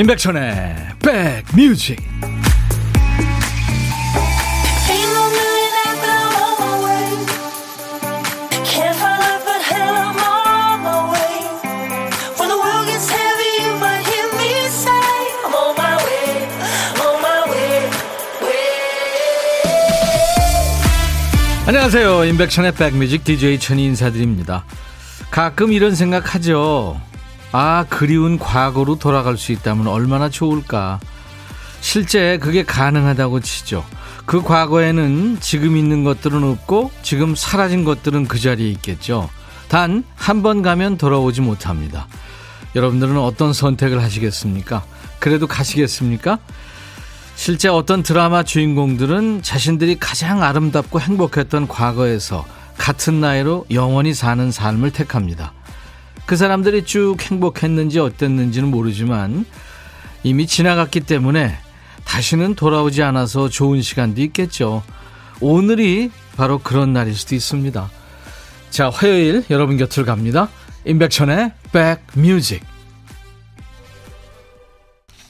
임백천의 백뮤직. 안녕하세요. 임백천의 백뮤직. DJ 천이 인사드립니다. 가끔 이런 생각하죠 아, 그리운 과거로 돌아갈 수 있다면 얼마나 좋을까. 실제 그게 가능하다고 치죠. 그 과거에는 지금 있는 것들은 없고 지금 사라진 것들은 그 자리에 있겠죠. 단, 한 번 가면 돌아오지 못합니다. 여러분들은 어떤 선택을 하시겠습니까? 그래도 가시겠습니까? 실제 어떤 드라마 주인공들은 자신들이 가장 아름답고 행복했던 과거에서 같은 나이로 영원히 사는 삶을 택합니다. 그 사람들이 쭉 행복했는지 어땠는지는 모르지만 이미 지나갔기 때문에 다시는 돌아오지 않아서 좋은 시간도 있겠죠. 오늘이 바로 그런 날일 수도 있습니다. 자, 화요일 여러분 곁을 갑니다. 임백천의 백뮤직.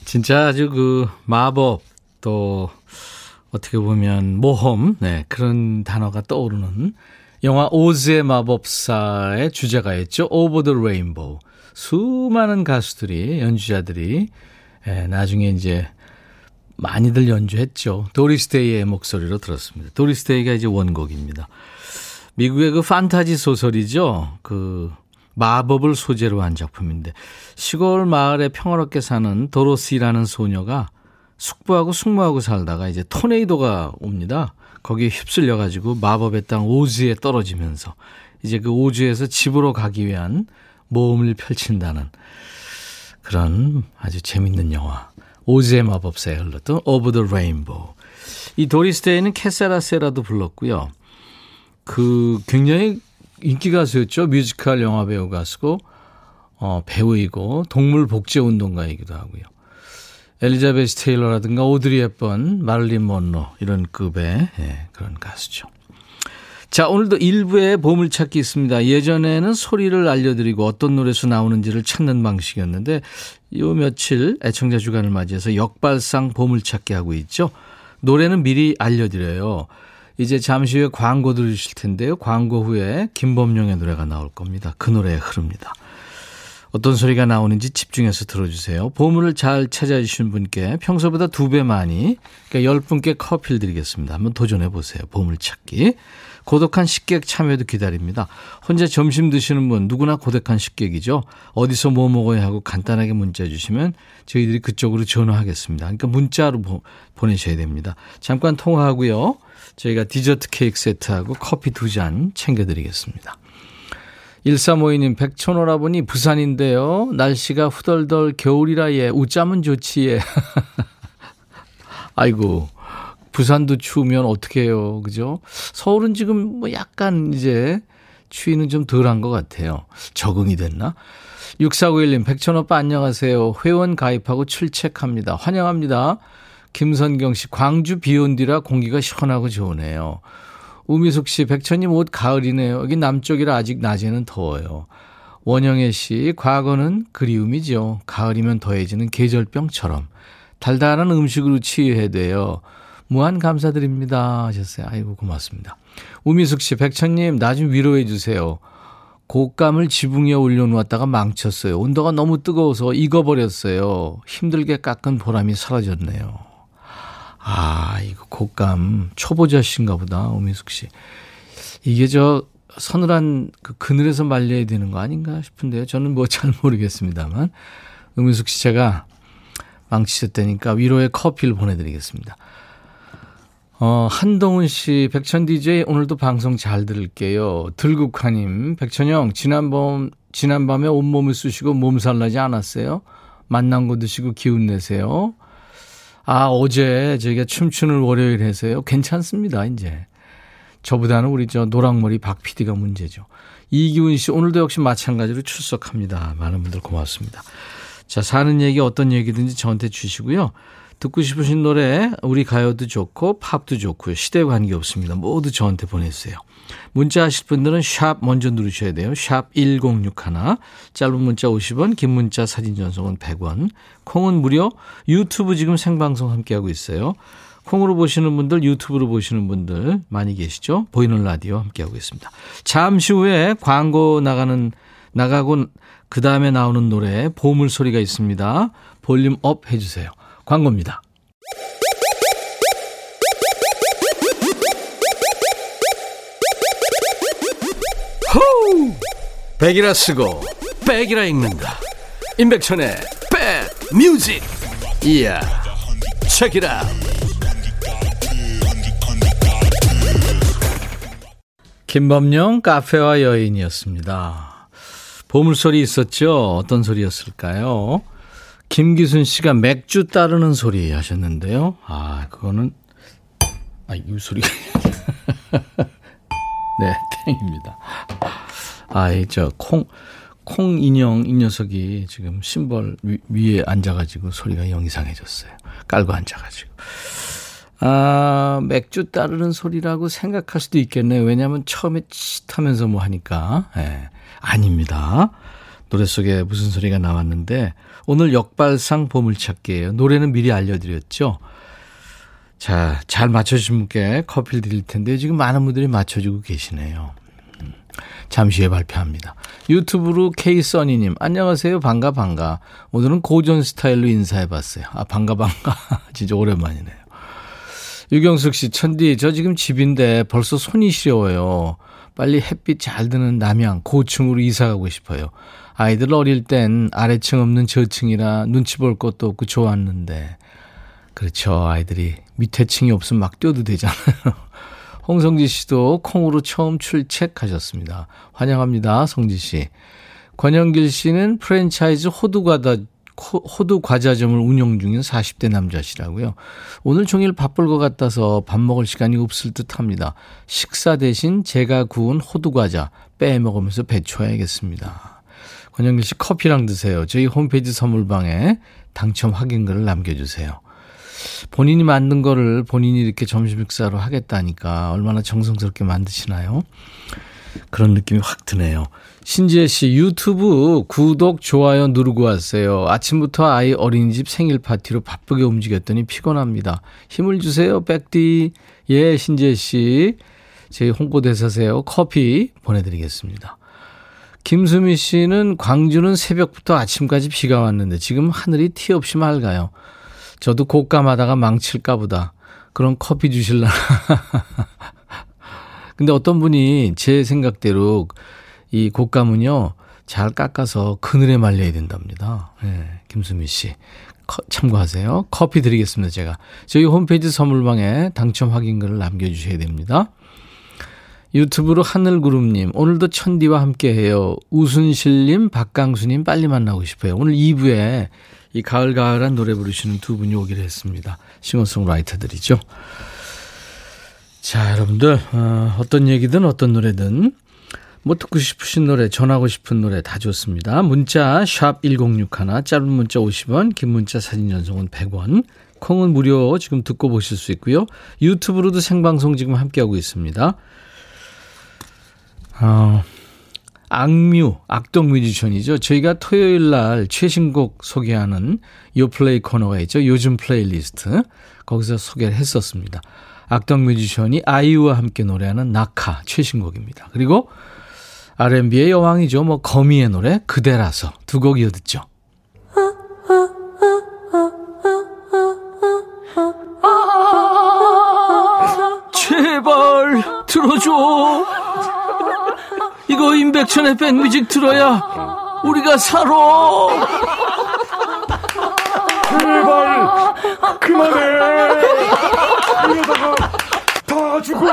진짜 아주 그 마법 또 어떻게 보면 모험 네, 그런 단어가 떠오르는 영화 오즈의 마법사의 주제가였죠. 오버 더 레인보우. 수많은 가수들이 연주자들이 예, 나중에 이제 많이들 연주했죠. 도리스데이의 목소리로 들었습니다. 도리스데이가 이제 원곡입니다. 미국의 그 판타지 소설이죠. 그 마법을 소재로 한 작품인데 시골 마을에 평화롭게 사는 도로시라는 소녀가 숙부하고 숙모하고 살다가 이제 토네이도가 옵니다. 거기에 휩쓸려 가지고 마법의 땅 오즈에 떨어지면서 이제 그 오즈에서 집으로 가기 위한 모험을 펼친다는 그런 아주 재밌는 영화. 오즈의 마법사에 흘렀던 Over the Rainbow. 이 도리스 데이는 Que Sera Sera도 불렀고요. 그 굉장히 인기 가수였죠. 뮤지컬 영화 배우 가수고 어, 배우이고 동물 복제 운동가이기도 하고요. 엘리자베스 테일러라든가 오드리 헵번, 마를린 먼로 이런 급의 예, 그런 가수죠. 자, 오늘도 일부에 보물찾기 있습니다. 예전에는 소리를 알려드리고 어떤 노래에서 나오는지를 찾는 방식이었는데 요 며칠 애청자 주간을 맞이해서 역발상 보물찾기 하고 있죠. 노래는 미리 알려드려요. 이제 잠시 후에 광고 들으실 텐데요. 광고 후에 김범용의 노래가 나올 겁니다. 그 노래 흐릅니다. 어떤 소리가 나오는지 집중해서 들어주세요. 보물을 잘 찾아주신 분께 평소보다 두 배 많이, 그러니까 10분께 커피를 드리겠습니다. 한번 도전해 보세요. 보물 찾기. 고독한 식객 참여도 기다립니다. 혼자 점심 드시는 분 누구나 고독한 식객이죠. 어디서 뭐 먹어야 하고 간단하게 문자 주시면 저희들이 그쪽으로 전화하겠습니다. 그러니까 문자로 보, 보내셔야 됩니다. 잠깐 통화하고요. 저희가 디저트 케이크 세트하고 커피 두 잔 챙겨드리겠습니다. 1352님, 백천오라보니 부산인데요. 날씨가 후덜덜 겨울이라 예, 웃자면 좋지 예. 아이고, 부산도 추우면 어떻게 해요. 그죠? 서울은 지금 뭐 약간 이제 추위는 좀 덜한 것 같아요. 적응이 됐나? 6491님, 백천오빠 안녕하세요. 회원 가입하고 출첵합니다. 환영합니다. 김선경 씨, 광주 비 온 뒤라 공기가 시원하고 좋으네요. 우미숙 씨, 백천님 옷 가을이네요. 여기 남쪽이라 아직 낮에는 더워요. 원영애 씨, 과거는 그리움이죠. 가을이면 더해지는 계절병처럼. 달달한 음식으로 치유해야 돼요. 무한 감사드립니다. 하셨어요. 아이고, 고맙습니다. 우미숙 씨, 백천님, 나 좀 위로해 주세요. 곶감을 지붕 위에 올려놓았다가 망쳤어요. 온도가 너무 뜨거워서 익어버렸어요. 힘들게 깎은 보람이 사라졌네요. 아, 이거 곶감 초보자신가 보다, 오민숙 씨. 이게 저 서늘한 그 그늘에서 말려야 되는 거 아닌가 싶은데요. 저는 뭐 잘 모르겠습니다만. 음민숙 씨 제가 망치셨다니까 위로의 커피를 보내드리겠습니다. 어, 한동훈 씨, 백천 DJ 오늘도 방송 잘 들을게요. 들국화님, 백천영, 지난밤, 지난밤에 온몸을 쑤시고 몸살 나지 않았어요? 만난 거 드시고 기운 내세요. 아, 어제 저희가 춤추는 월요일 해서요. 괜찮습니다, 이제. 저보다는 우리 저 노랑머리 박 PD가 문제죠. 이기훈 씨, 오늘도 역시 마찬가지로 출석합니다. 많은 분들 고맙습니다. 자, 사는 얘기 어떤 얘기든지 저한테 주시고요. 듣고 싶으신 노래, 우리 가요도 좋고, 팝도 좋고요. 시대 관계 없습니다. 모두 저한테 보내주세요. 문자 하실 분들은 샵 먼저 누르셔야 돼요. 샵 1061. 짧은 문자 50원, 긴 문자 사진 전송은 100원. 콩은 무료. 유튜브 지금 생방송 함께하고 있어요. 콩으로 보시는 분들, 유튜브로 보시는 분들 많이 계시죠? 보이는 라디오 함께하고 있습니다. 잠시 후에 광고 나가는, 나가고 그 다음에 나오는 노래 보물 소리가 있습니다. 볼륨 up 해주세요. 광고입니다. 호우! 백이라 쓰고 백이라 읽는다. 임백천의 백 뮤직. 이야. 책이라. 김범용 카페와 여인이었습니다. 보물소리 있었죠? 어떤 소리였을까요? 김기순 씨가 맥주 따르는 소리 하셨는데요. 아, 그거는, 아, 이 소리가. 네, 땡입니다. 아, 이, 저, 콩, 콩 인형, 이 녀석이 지금 심벌 위, 에 앉아가지고 소리가 영 이상해졌어요. 깔고 앉아가지고. 아, 맥주 따르는 소리라고 생각할 수도 있겠네요. 왜냐하면 처음에 칫 하면서 뭐 하니까. 예. 아닙니다. 노래 속에 무슨 소리가 나왔는데, 오늘 역발상 보물찾기예요. 노래는 미리 알려드렸죠. 자, 잘 맞춰주신 분께 커피를 드릴 텐데, 지금 많은 분들이 맞춰주고 계시네요. 음, 잠시 후에 발표합니다. 유튜브로 K써니님, 안녕하세요. 반가, 반가. 오늘은 고전 스타일로 인사해봤어요. 아, 반가, 반가. 진짜 오랜만이네요. 유경숙 씨, 천디, 저 지금 집인데 벌써 손이 시려워요. 빨리 햇빛 잘 드는 남양, 고층으로 이사 가고 싶어요. 아이들 어릴 땐 아래층 없는 저층이라 눈치 볼 것도 없고 좋았는데. 그렇죠. 아이들이 밑에 층이 없으면 막 뛰어도 되잖아요. 홍성지 씨도 콩으로 처음 출첵하셨습니다. 환영합니다. 성지 씨. 권영길 씨는 프랜차이즈 호두과다 호두 과자점을 운영 중인 40대 남자시라고요. 오늘 종일 바쁠 것 같아서 밥 먹을 시간이 없을 듯 합니다. 식사 대신 제가 구운 호두 과자 빼 먹으면서 배쳐야겠습니다. 권영길 씨 커피랑 드세요. 저희 홈페이지 선물방에 당첨 확인글을 남겨주세요. 본인이 만든 거를 본인이 이렇게 점심 식사로 하겠다니까 얼마나 정성스럽게 만드시나요? 그런 느낌이 확 드네요. 신지혜 씨, 유튜브 구독, 좋아요 누르고 왔어요. 아침부터 아이 어린이집 생일 파티로 바쁘게 움직였더니 피곤합니다. 힘을 주세요, 백디. 예, 신지혜 씨. 저희 홍보대사세요. 커피 보내드리겠습니다. 김수미 씨는 광주는 새벽부터 아침까지 비가 왔는데 지금 하늘이 티 없이 맑아요. 저도 곶감하다가 망칠까 보다. 그럼 커피 주실라나. 근데 어떤 분이 제 생각대로 이 곶감은요, 잘 깎아서 그늘에 말려야 된답니다. 네, 김수미 씨. 커, 참고하세요. 커피 드리겠습니다, 제가. 저희 홈페이지 선물방에 당첨 확인글을 남겨주셔야 됩니다. 유튜브로 하늘구름님, 오늘도 천디와 함께 해요. 우순실님, 박강수님 빨리 만나고 싶어요. 오늘 2부에 이 가을가을한 노래 부르시는 두 분이 오기로 했습니다. 싱어송라이터들이죠. 자, 여러분들, 어, 어떤 얘기든 어떤 노래든 뭐 듣고 싶으신 노래, 전하고 싶은 노래 다 좋습니다. 문자 샵 1061, 짧은 문자 50원, 긴 문자 사진 전송은 100원. 콩은 무료 지금 듣고 보실 수 있고요. 유튜브로도 생방송 지금 함께하고 있습니다. 어, 악뮤, 악동 뮤지션이죠. 저희가 토요일 날 최신곡 소개하는 요플레이 코너가 있죠. 요즘 플레이리스트. 거기서 소개를 했었습니다. 악동 뮤지션이 아이유와 함께 노래하는 낙하 최신곡입니다. 그리고 R&B의 여왕이죠. 뭐 거미의 노래 그대라서 두 곡 이어듣죠. 이거 임백천의 백뮤직 들어야 우리가 살아. 제발 그만해. 이러다가 다 죽어.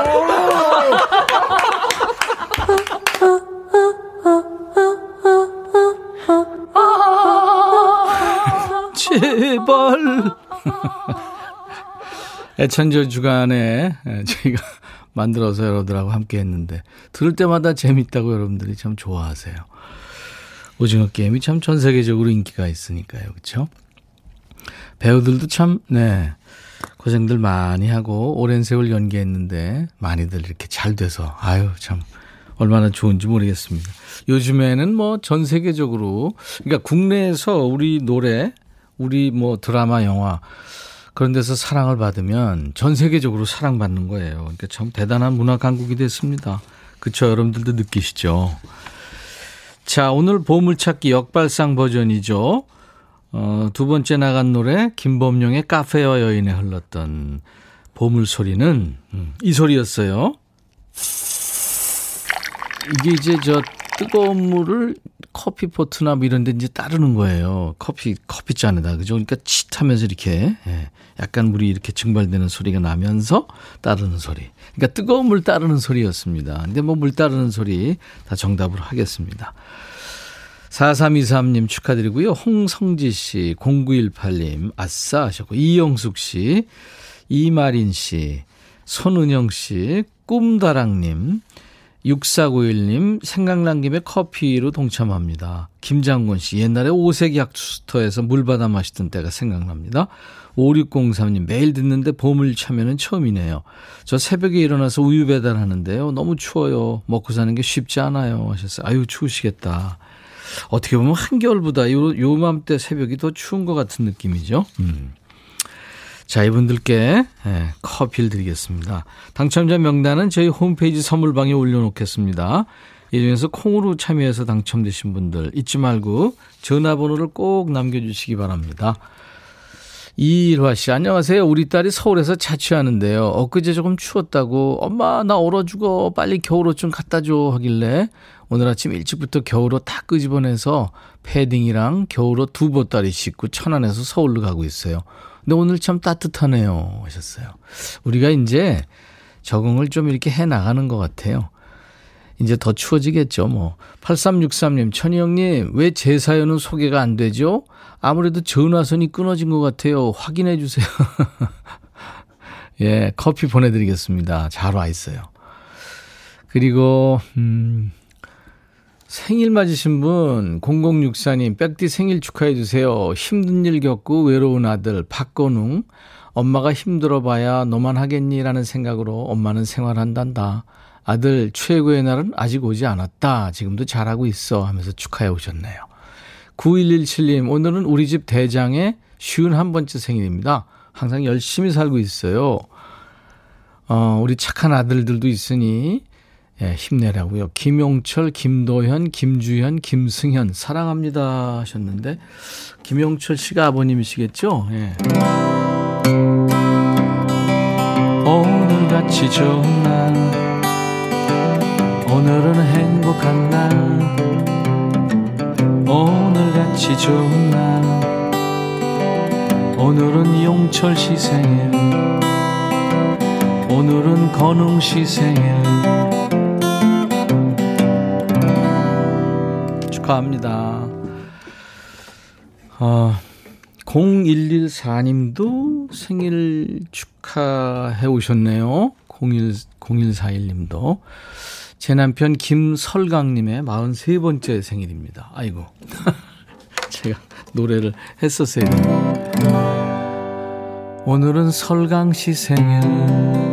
제발. 애천절 주간에 저희가 만들어서 여러분들하고 함께 했는데 들을 때마다 재밌다고 여러분들이 참 좋아하세요. 오징어 게임이 참 전 세계적으로 인기가 있으니까요. 그렇죠? 배우들도 참 네. 고생들 많이 하고 오랜 세월 연기했는데 많이들 이렇게 잘 돼서 아유 참 얼마나 좋은지 모르겠습니다. 요즘에는 뭐 전 세계적으로 그러니까 국내에서 우리 노래, 우리 뭐 드라마, 영화 그런 데서 사랑을 받으면 전 세계적으로 사랑받는 거예요. 그러니까 참 대단한 문화 강국이 됐습니다. 그쵸 여러분들도 느끼시죠? 자, 오늘 보물찾기 역발상 버전이죠. 어, 두 번째 나간 노래 김범용의 카페와 여인에 흘렀던 보물 소리는 음, 이 소리였어요. 이게 이제 저 뜨거운 물을 커피 포트나 뭐 이런 데 이제 따르는 거예요. 커피, 커피잔에다. 그죠? 그러니까 칫 하면서 이렇게, 예, 약간 물이 이렇게 증발되는 소리가 나면서 따르는 소리. 그러니까 뜨거운 물 따르는 소리였습니다. 근데 뭐 물 따르는 소리 다 정답으로 하겠습니다. 4323님 축하드리고요. 홍성지 씨, 0918님, 아싸 하셨고, 이영숙 씨, 이마린 씨, 손은영 씨, 꿈다랑님, 6491님, 생각난 김에 커피로 동참합니다. 김장곤 씨, 옛날에 오색 약수터에서 물 받아 마시던 때가 생각납니다. 5603님, 매일 듣는데 보물 참여는 처음이네요. 저 새벽에 일어나서 우유 배달하는데요. 너무 추워요. 먹고 사는 게 쉽지 않아요. 하셨어요. 아유, 추우시겠다. 어떻게 보면 한겨울보다 요, 요맘때 새벽이 더 추운 것 같은 느낌이죠. 음. 자, 이분들께 네, 커피를 드리겠습니다. 당첨자 명단은 저희 홈페이지 선물방에 올려놓겠습니다. 이 중에서 콩으로 참여해서 당첨되신 분들 잊지 말고 전화번호를 꼭 남겨주시기 바랍니다. 이일화 씨, 안녕하세요. 우리 딸이 서울에서 자취하는데요. 엊그제 조금 추웠다고, 엄마, 나 얼어 죽어. 빨리 겨울옷 좀 갖다 줘. 하길래, 오늘 아침 일찍부터 겨울옷 다 끄집어내서 패딩이랑 겨울옷 두 보따리 싣고 천안에서 서울로 가고 있어요. 근데 오늘 참 따뜻하네요. 하셨어요. 우리가 이제 적응을 좀 이렇게 해 나가는 것 같아요. 이제 더 추워지겠죠, 뭐. 8363님, 천희 형님, 왜 제 사연은 소개가 안 되죠? 아무래도 전화선이 끊어진 것 같아요. 확인해 주세요. 예, 커피 보내드리겠습니다. 잘 와 있어요. 그리고, 음, 생일 맞으신 분 0064님 백디 생일 축하해 주세요. 힘든 일 겪고 외로운 아들 박건웅 엄마가 힘들어 봐야 너만 하겠니라는 생각으로 엄마는 생활한단다. 아들 최고의 날은 아직 오지 않았다. 지금도 잘하고 있어 하면서 축하해 오셨네요. 9117님 오늘은 우리 집 대장의 쉬운 한 번째 생일입니다. 항상 열심히 살고 있어요. 어, 우리 착한 아들들도 있으니 예, 힘내라고요. 김용철, 김도현, 김주현, 김승현 사랑합니다 하셨는데 김용철 씨가 아버님이시겠죠? 예. 오늘같이 좋은 날 오늘은 행복한 날 오늘같이 좋은 날 오늘은 용철 씨 생일 오늘은 건웅 씨 생일 축하합니다. 어, 0114님도 생일 축하해 오셨네요. 01, 0141님도. 제 남편 김설강님의 43번째 생일입니다. 아이고. 제가 노래를 했었어요. 오늘은 설강 씨 생일.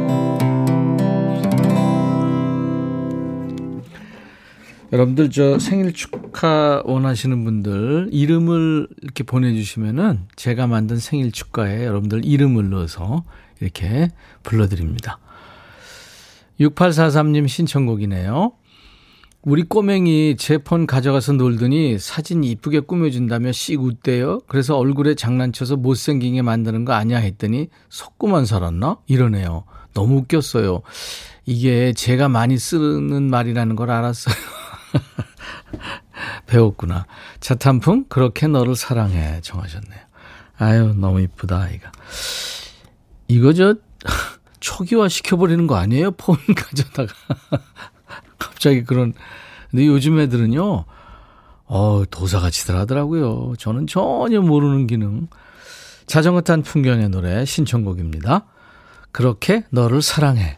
여러분들 저 생일 축하 원하시는 분들 이름을 이렇게 보내주시면은 제가 만든 생일 축가에 여러분들 이름을 넣어서 이렇게 불러드립니다. 6843님 신청곡이네요. 우리 꼬맹이 제 폰 가져가서 놀더니 사진 이쁘게 꾸며준다며 씩 웃대요. 그래서 얼굴에 장난쳐서 못생기게 만드는 거 아니야 했더니 속구만 살았나? 이러네요. 너무 웃겼어요. 이게 제가 많이 쓰는 말이라는 걸 알았어요. 배웠구나. 차탄풍 그렇게 너를 사랑해 정하셨네요. 아유 너무 이쁘다 아이가. 이거 저 초기화 시켜버리는 거 아니에요? 폰 가져다가 갑자기 그런. 근데 요즘 애들은요. 어 도사같이들 하더라고요. 저는 전혀 모르는 기능. 자전거 탄 풍경의 노래 신청곡입니다. 그렇게 너를 사랑해.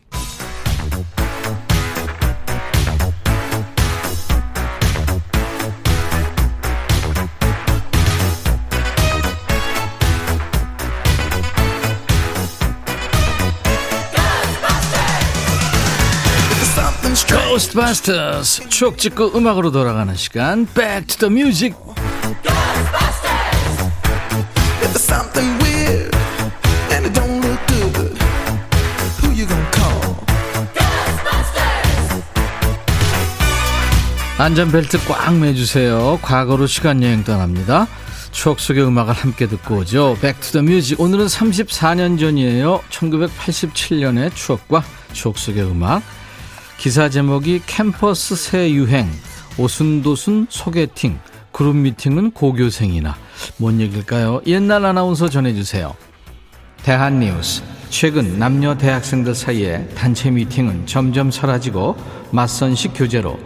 Ghostbusters 추억 찍고 음악으로 돌아가는 시간 Back to the Music? 안전벨트 꽉 매주세요 과거로 시간여행 떠납니다 추억 속의 음악을 함께 듣고 오죠 Back to the Music 오늘은 34년 전이에요 1987년의 추억과 추억 속의 음악 기사 제목이 캠퍼스 새 유행 오순도순 소개팅 그룹 미팅은 고교생이나 뭔 얘기일까요? 옛날 아나운서 전해주세요. 대한뉴스 최근 남녀 대학생들 사이에 단체 미팅은 점점 사라지고 맞선식 교제로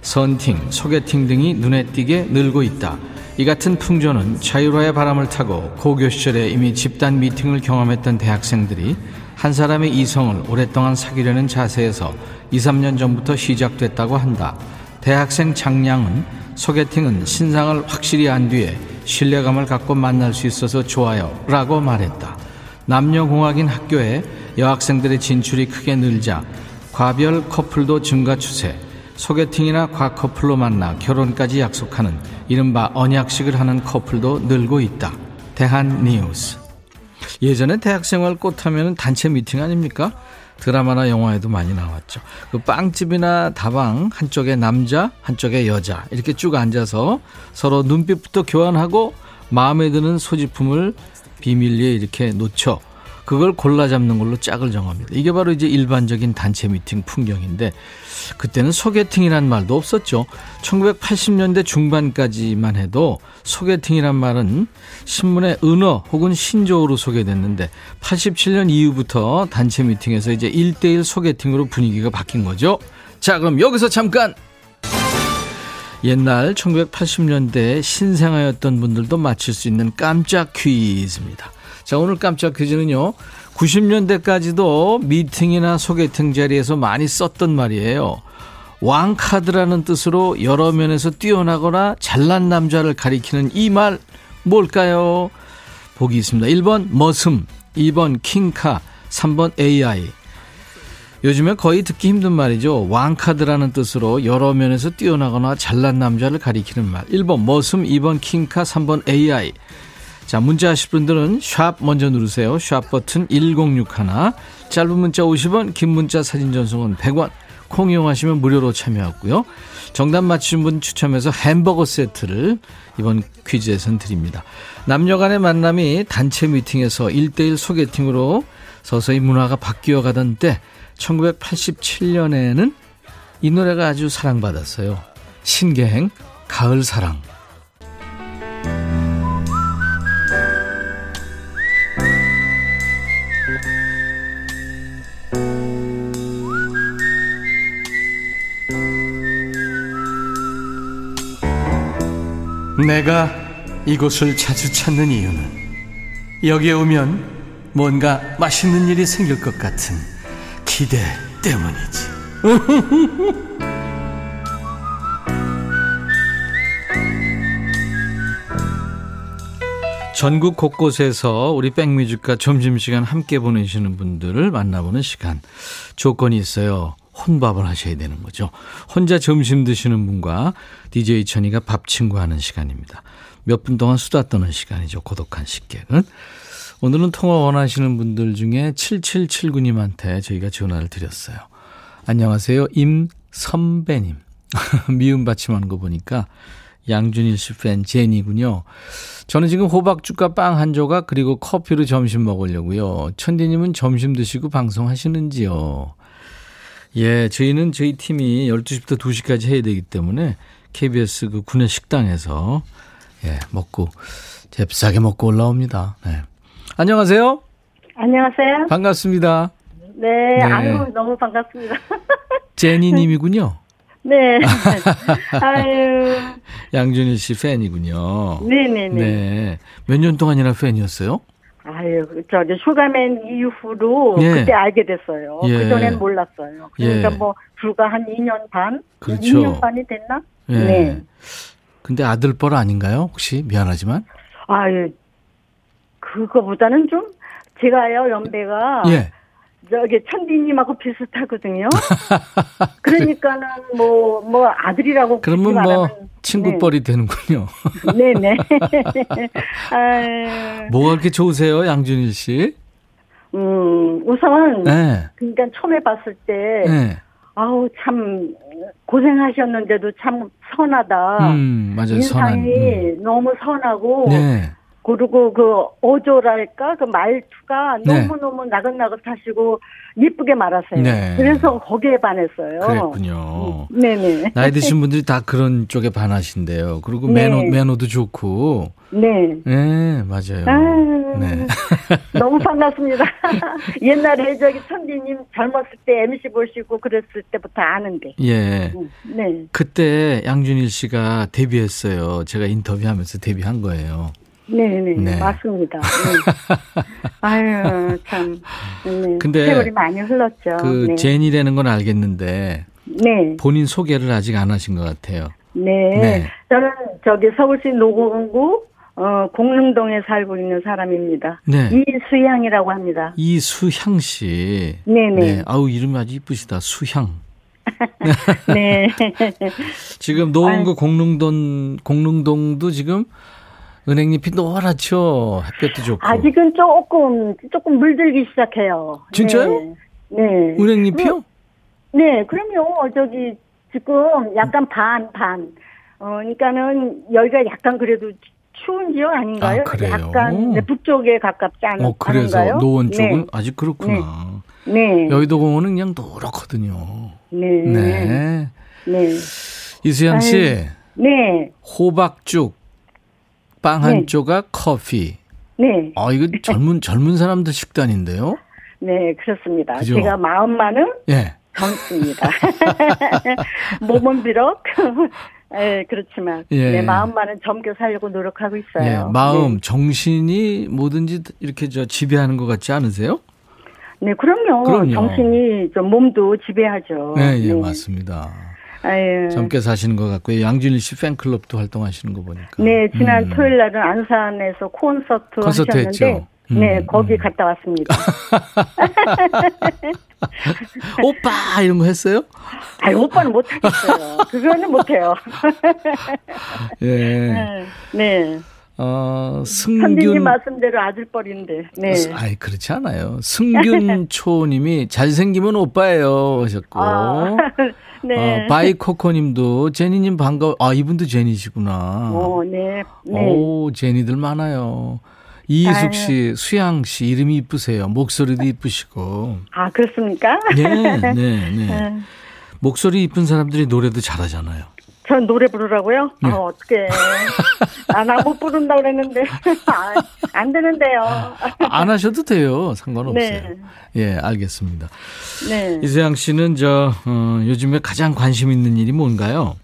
선팅, 소개팅 등이 눈에 띄게 늘고 있다. 이 같은 풍조는 자유로의 바람을 타고 고교 시절에 이미 집단 미팅을 경험했던 대학생들이 한 사람의 이성을 오랫동안 사귀려는 자세에서 2, 3년 전부터 시작됐다고 한다. 대학생 장량은 소개팅은 신상을 확실히 안 뒤에 신뢰감을 갖고 만날 수 있어서 좋아요 라고 말했다. 남녀공학인 학교에 여학생들의 진출이 크게 늘자 과별 커플도 증가 추세 소개팅이나 과커플로 만나 결혼까지 약속하는 이른바 언약식을 하는 커플도 늘고 있다. 대한뉴스 예전에 대학생활 꽃하면 단체 미팅 아닙니까? 드라마나 영화에도 많이 나왔죠. 그 빵집이나 다방 한쪽에 남자, 한쪽에 여자 이렇게 쭉 앉아서 서로 눈빛부터 교환하고 마음에 드는 소지품을 비밀리에 이렇게 놓쳐 그걸 골라 잡는 걸로 짝을 정합니다. 이게 바로 이제 일반적인 단체 미팅 풍경인데 그때는 소개팅이란 말도 없었죠. 1980년대 중반까지만 해도 소개팅이란 말은 신문의 은어 혹은 신조어로 소개됐는데 87년 이후부터 단체 미팅에서 이제 1대1 소개팅으로 분위기가 바뀐 거죠. 자, 그럼 여기서 잠깐 옛날 1980년대 신생아였던 분들도 맞힐 수 있는 깜짝 퀴즈입니다. 자, 오늘 깜짝 퀴즈는요. 90년대까지도 미팅이나 소개팅 자리에서 많이 썼던 말이에요. 왕카드라는 뜻으로 여러 면에서 뛰어나거나 잘난 남자를 가리키는 이 말 뭘까요? 보기 있습니다. 1번 머슴, 2번 킹카, 3번 AI. 요즘에 거의 듣기 힘든 말이죠. 왕카드라는 뜻으로 여러 면에서 뛰어나거나 잘난 남자를 가리키는 말. 1번 머슴, 2번 킹카, 3번 AI. 자, 문자 하실 분들은 샵 먼저 누르세요. 샵 버튼 1061. 짧은 문자 50원, 긴 문자 사진 전송은 100원. 콩 이용하시면 무료로 참여하고요. 정답 맞추신 분 추첨해서 햄버거 세트를 이번 퀴즈에선 드립니다. 남녀 간의 만남이 단체 미팅에서 1대1 소개팅으로 서서히 문화가 바뀌어 가던 때 1987년에는 이 노래가 아주 사랑받았어요. 신계행 가을 사랑. 내가 이곳을 자주 찾는 이유는 여기에 오면 뭔가 맛있는 일이 생길 것 같은 기대 때문이지. 전국 곳곳에서 우리 백뮤직과 점심시간 함께 보내시는 분들을 만나보는 시간. 조건이 있어요. 혼밥을 하셔야 되는 거죠. 혼자 점심 드시는 분과 DJ 천이가 밥 친구하는 시간입니다. 몇 분 동안 수다 떠는 시간이죠. 고독한 식객은. 오늘은 통화 원하시는 분들 중에 7779님한테 저희가 전화를 드렸어요. 안녕하세요. 임선배님. 미음 받침하는 거 보니까 양준일 씨 팬 제니군요. 저는 지금 호박죽과 빵 한 조각 그리고 커피로 점심 먹으려고요. 천디님은 점심 드시고 방송하시는지요? 예, 저희는 저희 팀이 12시부터 2시까지 해야 되기 때문에 KBS 그 구내 식당에서 예, 먹고 잽싸게 먹고 올라옵니다. 네. 안녕하세요. 안녕하세요. 반갑습니다. 네, 네. 아유, 너무 반갑습니다. 제니 님이군요. 네. 아유, 양준일 씨 팬이군요. 네네네. 네. 몇 년 동안이나 팬이었어요? 아유, 저기 슈가맨 이후로 예. 그때 알게 됐어요. 예. 그전엔 몰랐어요. 그러니까 예. 뭐 불과 한 2년 반? 그렇죠. 2년 반이 됐나? 예. 네. 근데 아들뻘 아닌가요? 혹시 미안하지만. 아유, 그거보다는 좀 제가요, 연배가 예. 저기 천디님하고 비슷하거든요. 그러니까는 뭐, 뭐 아들이라고 그러면 뭐 말하면 친구뻘이 되는군요. 네네. 아유, 뭐가 그렇게 좋으세요, 양준일 씨? 음, 우선, 네. 그러니까 처음에 봤을 때, 네. 아우, 참, 고생하셨는데도 참 선하다. 음, 맞아요. 인상이 선한. 음. 너무 선하고, 네. 그리고 그 어조랄까, 그 말투가 네. 너무 너무 나긋나긋 하시고, 예쁘게 말하세요. 네. 그래서 거기에 반했어요. 그랬군요. 음, 네네. 나이 드신 분들이 다 그런 쪽에 반하신대요. 그리고 네. 매너, 매너도 좋고. 네. 네, 맞아요. 아유, 네. 너무 반갑습니다. 옛날에 저기 천디님 젊었을 때 MC 보시고 그랬을 때부터 아는데. 예. 음, 네. 그때 양준일 씨가 데뷔했어요. 제가 인터뷰하면서 데뷔한 거예요. 네네. 네. 맞습니다. 네. 아유, 참. 네. 근데 세월이 많이 흘렀죠. 그 네. 제니라는 건 알겠는데 네. 본인 소개를 아직 안 하신 것 같아요. 네. 네. 저는 저기 서울시 노원구 어, 공릉동에 살고 있는 사람입니다. 네. 이수향이라고 합니다. 이수향 씨. 네네. 아우 이름이 아주 이쁘시다. 수향. 네. 지금 노원구 공릉동 공릉동도 지금 은행잎이 노랗죠. 햇볕도 좋고. 아직은 조금 조금 물들기 시작해요. 진짜요? 네. 네. 은행잎이요? 네, 그럼요. 저기 지금 약간 반 반. 어, 그러니까는 여기가 약간 그래도 추운 지역 아닌가요? 아, 그래요? 약간 네, 북쪽에 가깝지 않, 어 그래서 않은가요? 노원 쪽은 아직 그렇구나. 네. 여의도 공원은 그냥 노랗거든요. 네. 네. 네. 이수양 씨 네. 호박죽 빵한 네. 조각 커피. 네. 아 이거 젊은 젊은 사람들 식단인데요. 네, 그렇습니다. 그죠? 제가 마음만은 예. 젊습니다. 몸은 비록 예, 그렇지만 예. 네, 마음만은 젊게 살려고 노력하고 있어요. 예, 마음, 정신이 뭐든지 이렇게 저 지배하는 것 같지 않으세요? 네, 네 그럼요. 그럼요. 정신이 좀 몸도 지배하죠. 네, 예, 맞습니다. 아유. 젊게 사시는 것 같고요. 양준일 씨 팬클럽도 활동하시는 거 보니까. 네, 지난 음. 토요일 날은 안산에서 콘서트, 콘서트 하셨는데 했죠? 음, 네, 음. 거기 갔다 왔습니다. 오빠 이런 거 했어요? 아니, 오빠는 못 하겠어요. 그거는 못 해요. 예. 네. 네. 어, 선생님 승균 말씀대로 아들뻘인데. 네. 아이 그렇지 않아요. 승균 초님이 잘생기면 오빠예요 하셨고 아, 네. 어, 바이코코님도 제니님 반가워. 아 이분도 제니시구나. 어, 네. 네. 오 제니들 많아요. 이희숙 씨, 수양 씨 이름이 이쁘세요. 목소리도 이쁘시고. 아, 그렇습니까? 네, 네, 네. 네. 목소리 이쁜 사람들이 노래도 잘하잖아요. 전 노래 부르라고요? 네. 아, 어떡해. 아, 나 못 부른다 그랬는데. 아, 안 되는데요. 안 하셔도 돼요. 상관없어요. 네. 예, 알겠습니다. 네. 이수양 씨는 저 어, 요즘에 가장 관심 있는 일이 뭔가요?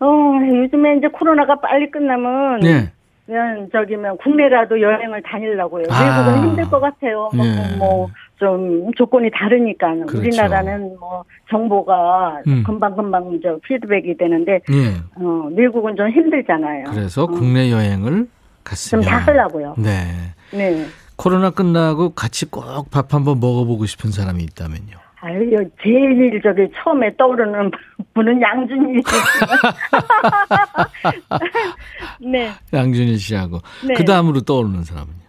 어, 요즘에 이제 코로나가 빨리 끝나면. 네. 그냥 저기 면 국내라도 여행을 다니려고요. 아. 외국은 힘들 것 같아요. 뭐, 예. 뭐, 좀 조건이 다르니까. 그렇죠. 우리나라는 뭐 정보가 음. 금방금방 저 피드백이 되는데, 예. 어, 미국은 좀 힘들잖아요. 그래서 국내 여행을 좀 갔으면 다 하려고요. 네. 네. 코로나 끝나고 같이 꼭 밥 한번 먹어보고 싶은 사람이 있다면요. 아유, 제일 저기 처음에 떠오르는 분은 양준이. 네. 양준일 씨하고 네. 그 다음으로 떠오르는 사람은요.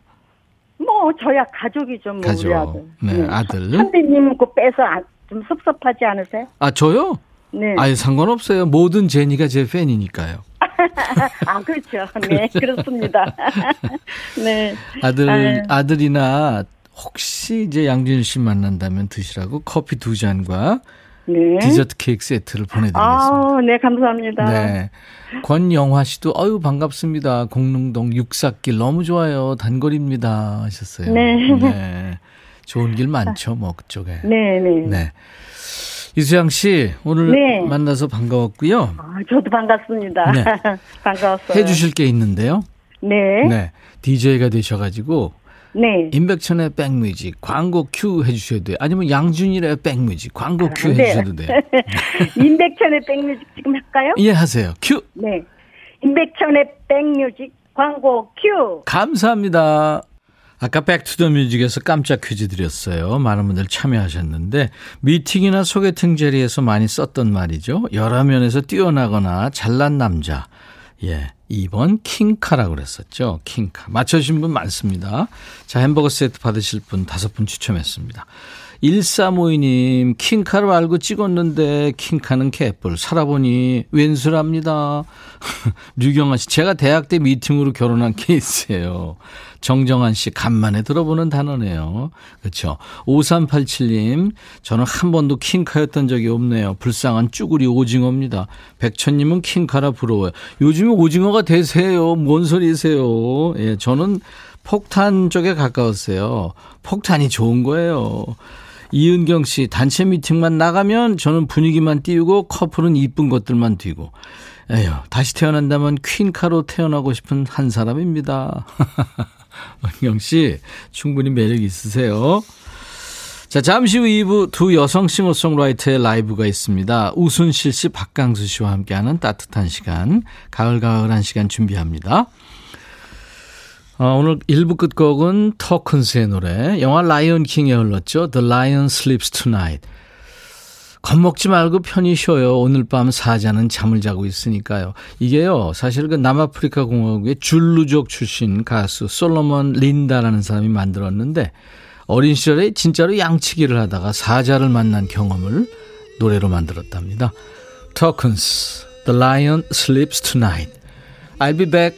뭐, 저야 가족이죠, 뭐, 가족. 우리 아들. 네, 아들. 선배님 그 빼서 아- 좀 섭섭하지 않으세요? 아 저요? 네. 아예 상관없어요. 모든 제니가 제 팬이니까요. 아, 그렇죠. 네, 그렇습니다. 네. 아들, 아유. 아들이나 혹시 이제 양준일 씨 만난다면 드시라고 커피 두 잔과 네. 디저트 케이크 세트를 보내드리겠습니다. 아, 네, 감사합니다. 네. 권영화 씨도 어유 반갑습니다. 공릉동 육삭길 너무 좋아요. 단거리입니다 하셨어요. 네. 좋은 길 많죠, 뭐 그쪽에. 네, 네. 네. 이수양 씨 오늘 네. 만나서 반가웠고요. 아, 저도 반갑습니다. 네. 반가웠어요. 해주실 게 있는데요. 네. 네. 네. DJ가 되셔가지고 임백천의 백뮤직 광고 큐 해주셔도 돼요. 아니면 양준일의 백뮤직 광고 큐 네. 해주셔도 돼요. 임백천의 백뮤직 지금 할까요? 예, 하세요. 큐. 네. 임백천의 백뮤직 광고 큐. 감사합니다. 아까 백투더뮤직에서 깜짝 퀴즈 드렸어요. 많은 분들 참여하셨는데 미팅이나 소개팅 자리에서 많이 썼던 말이죠. 여러 면에서 뛰어나거나 잘난 남자. 예. 2번 킹카라고 그랬었죠. 킹카. 맞춰주신 분 많습니다. 자, 햄버거 세트 받으실 분 다섯 분 추첨했습니다. 1352님, 킹카를 알고 찍었는데, 킹카는 개뿔. 살아보니 왼수랍니다. 류경아 씨, 제가 대학 때 미팅으로 결혼한 케이스예요. 정정한 씨, 간만에 들어보는 단어네요. 그렇죠. 5387님, 저는 한 번도 킹카였던 적이 없네요. 불쌍한 쭈구리 오징어입니다. 백천님은 킹카라 부러워요. 요즘에 오징어가 대세예요. 뭔 소리세요? 예, 저는 폭탄 쪽에 가까웠어요. 폭탄이 좋은 거예요. 이은경 씨, 단체 미팅만 나가면 저는 분위기만 띄우고 커플은 이쁜 것들만 띄고. 에휴, 다시 태어난다면 퀸카로 태어나고 싶은 한 사람입니다. 은경 씨, 충분히 매력 있으세요. 자, 잠시 후 2부 두 여성 싱어송라이터의 라이브가 있습니다. 우순실 씨, 박강수 씨와 함께하는 따뜻한 시간, 가을가을한 시간 준비합니다. 어, 오늘 1부 끝곡은 터큰스의 노래, 영화 라이언 킹에 흘렀죠. The Lion Sleeps Tonight. 겁먹지 말고 편히 쉬어요. 오늘 밤 사자는 잠을 자고 있으니까요. 이게요, 사실 그 남아프리카 공화국의 줄루족 출신 가수 솔로몬 린다라는 사람이 만들었는데, 어린 시절에 진짜로 양치기를 하다가 사자를 만난 경험을 노래로 만들었답니다. 터큰스, The Lion Sleeps Tonight. I'll be back.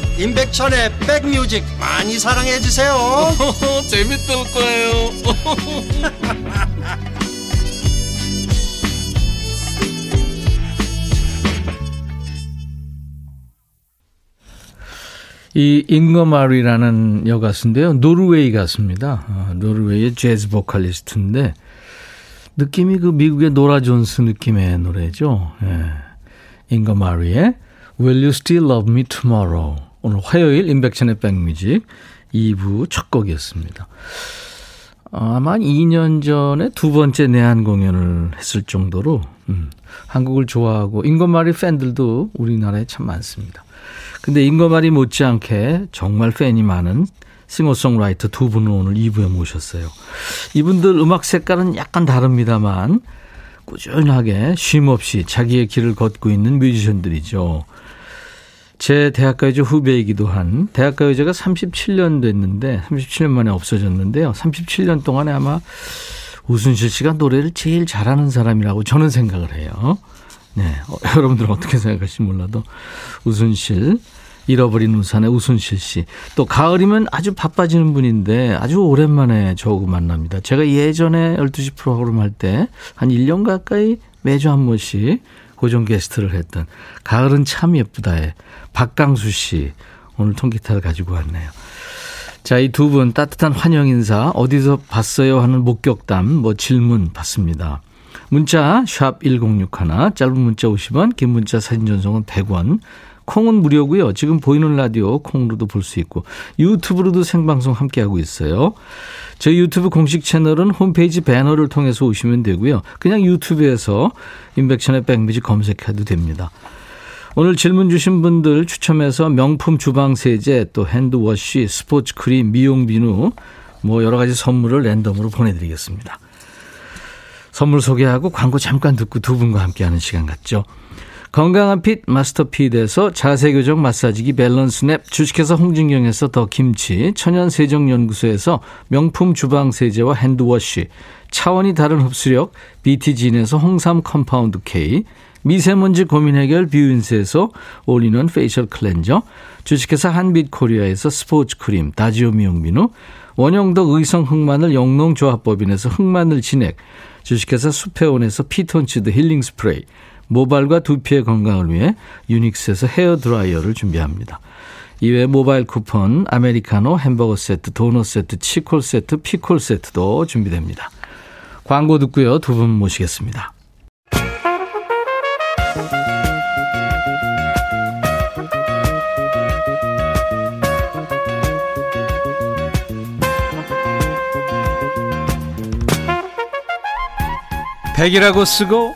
임백천의 백뮤직 많이 사랑해 주세요 재밌을 거예요 이 잉거마리라는 여가수인데요. 노르웨이 가수입니다. 아, 노르웨이의 재즈 보컬리스트인데 느낌이 그 미국의 노라 존스 느낌의 노래죠. 예. 잉거마리의 Will You Still Love Me Tomorrow 오늘 화요일 인백션의 백뮤직 2부 첫 곡이었습니다. 어, 아마 한 2년 전에 두 번째 내한 공연을 했을 정도로 음, 한국을 좋아하고 잉거마리 팬들도 우리나라에 참 많습니다. 근데 잉거마리 못지않게 정말 팬이 많은 싱어송라이터 두 분을 오늘 2부에 모셨어요. 이분들 음악 색깔은 약간 다릅니다만 꾸준하게 쉼 없이 자기의 길을 걷고 있는 뮤지션들이죠. 제 대학가요제 후배이기도 한 대학가요제가 37년 됐는데 37년 만에 없어졌는데요. 37년 동안에 아마 우순실 씨가 노래를 제일 잘하는 사람이라고 저는 생각을 해요. 네, 어, 여러분들은 어떻게 생각하실지 몰라도 우순실 잃어버린 우산의 우순실 씨. 또 가을이면 아주 바빠지는 분인데 아주 오랜만에 저하고 만납니다. 제가 예전에 12시 프로그램 할 때 한 1년 가까이 매주 한 번씩 고정 게스트를 했던 가을은 참 예쁘다에 박강수 씨 오늘 통기타를 가지고 왔네요. 자, 이 두 분 따뜻한 환영 인사 어디서 봤어요 하는 목격담 뭐 질문 받습니다. 문자 샵 1061, 짧은 문자 50원, 긴 문자 사진 전송은 100원, 콩은 무료고요. 지금 보이는 라디오 콩으로도 볼 수 있고 유튜브로도 생방송 함께하고 있어요. 저희 유튜브 공식 채널은 홈페이지 배너를 통해서 오시면 되고요. 그냥 유튜브에서 임백천의 백뮤직 검색해도 됩니다. 오늘 질문 주신 분들 추첨해서 명품 주방 세제, 또 핸드워시, 스포츠 크림, 미용 비누 뭐 여러 가지 선물을 랜덤으로 보내드리겠습니다. 선물 소개하고 광고 잠깐 듣고 두 분과 함께하는 시간 갖죠. 건강한 핏 마스터핏에서 자세교정 마사지기 밸런스냅 주식회사 홍진경에서 더 김치 천연세정연구소에서 명품 주방세제와 핸드워시 차원이 다른 흡수력 BT진에서 홍삼 compound K 미세먼지 고민 해결 뷰인스에서 올리는 facial cleanser 주식회사 한빛코리아에서 스포츠 크림 다지오 미용비누 원형덕 의성 흑마늘 영농조합법인에서 흑마늘 진액 주식회사 수페온에서 피톤치드 힐링 스프레이 모발과 두피의 건강을 위해 유닉스에서 헤어 드라이어를 준비합니다. 이외에 모바일 쿠폰, 아메리카노, 햄버거 세트, 도넛 세트, 치콜 세트, 피콜 세트도 준비됩니다. 광고 듣고요. 두 분 모시겠습니다. 백이라고 쓰고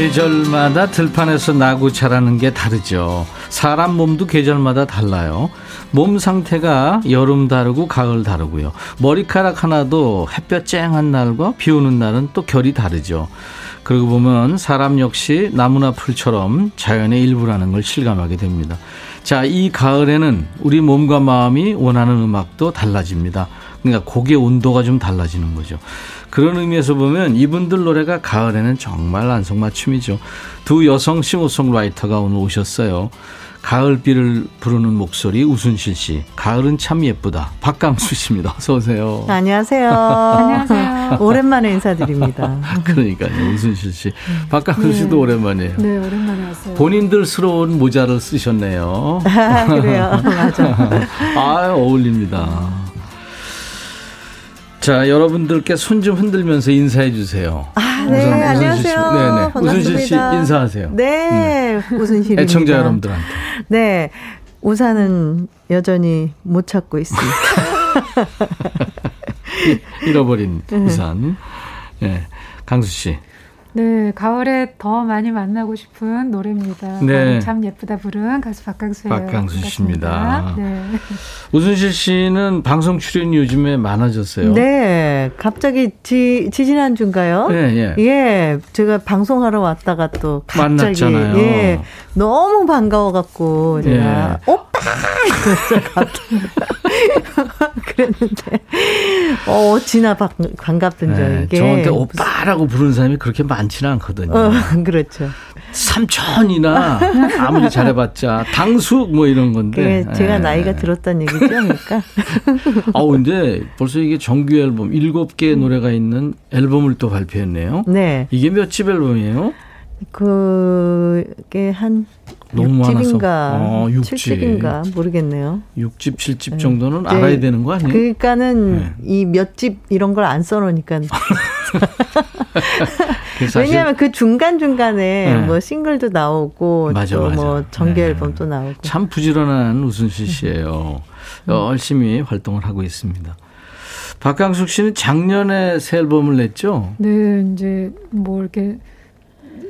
계절마다 들판에서 나고 자라는 게 다르죠. 사람 몸도 계절마다 달라요. 몸 상태가 여름 다르고 가을 다르고요. 머리카락 하나도 햇볕 쨍한 날과 비 오는 날은 또 결이 다르죠. 그러고 보면 사람 역시 나무나 풀처럼 자연의 일부라는 걸 실감하게 됩니다. 자, 이 가을에는 우리 몸과 마음이 원하는 음악도 달라집니다. 그러니까 곡의 온도가 좀 달라지는 거죠. 그런 의미에서 보면 이분들 노래가 가을에는 정말 안성맞춤이죠. 두 여성 싱어송라이터가 오늘 오셨어요. 가을비를 부르는 목소리 우순실 씨. 가을은 참 예쁘다. 박강수 씨입니다. 어서 오세요. 안녕하세요. 안녕하세요. 오랜만에 인사드립니다. 그러니까요. 우순실 씨. 박강수 씨도 네. 오랜만이에요. 네, 오랜만에 왔어요. 본인들스러운 모자를 쓰셨네요. 아, 그래요. 맞아. 아, 어울립니다. 자, 여러분들께 손 좀 흔들면서 인사해 주세요. 아, 네, 우선, 안녕하세요. 네네. 우순실 씨 인사하세요. 네, 음. 우순실 애청자 여러분들한테. 네, 우산은 여전히 못 찾고 있습니다. 잃어버린 네. 우산. 네, 강수 씨. 네, 가을에 더 많이 만나고 싶은 노래입니다. 네. 참 예쁘다 부른 가수 박강수예요. 박강수 씨입니다. 네. 우순실 씨는 방송 출연이 요즘에 많아졌어요. 네, 갑자기 지, 지지난주인가요? 네, 예. 예, 제가 방송하러 왔다가 또 갑자기 만났잖아요. 예, 너무 반가워갖고 제가 예. 오빠 그랬는데 어 지나 반갑던 네, 저한테 오빠라고 부르는 사람이 그렇게 많 지는 않거든요. 어, 그렇죠. 삼촌이나 아무리 잘해봤자 당숙 뭐 이런 건데 제가 네. 나이가 들었다는 얘기죠, 그러니까. 아 근데 벌써 이게 정규 앨범 일곱 개 노래가 있는 앨범을 또 발표했네요. 네. 이게 몇 집 앨범이에요? 그게 한 너무 6집인가 어, 6집. 7집인가 모르겠네요. 6집, 7집 정도는 네. 알아야 되는 거 아니에요? 그러니까는 네. 이몇 집 이런 걸 안 써놓으니까. 왜냐하면 그 중간 중간에 네. 뭐 싱글도 나오고 또 뭐 정규 앨범도 네. 나오고. 참 부지런한 우순실 씨예요. 음. 열심히 활동을 하고 있습니다. 박강숙 씨는 작년에 새 앨범을 냈죠? 네, 이제 뭐 이렇게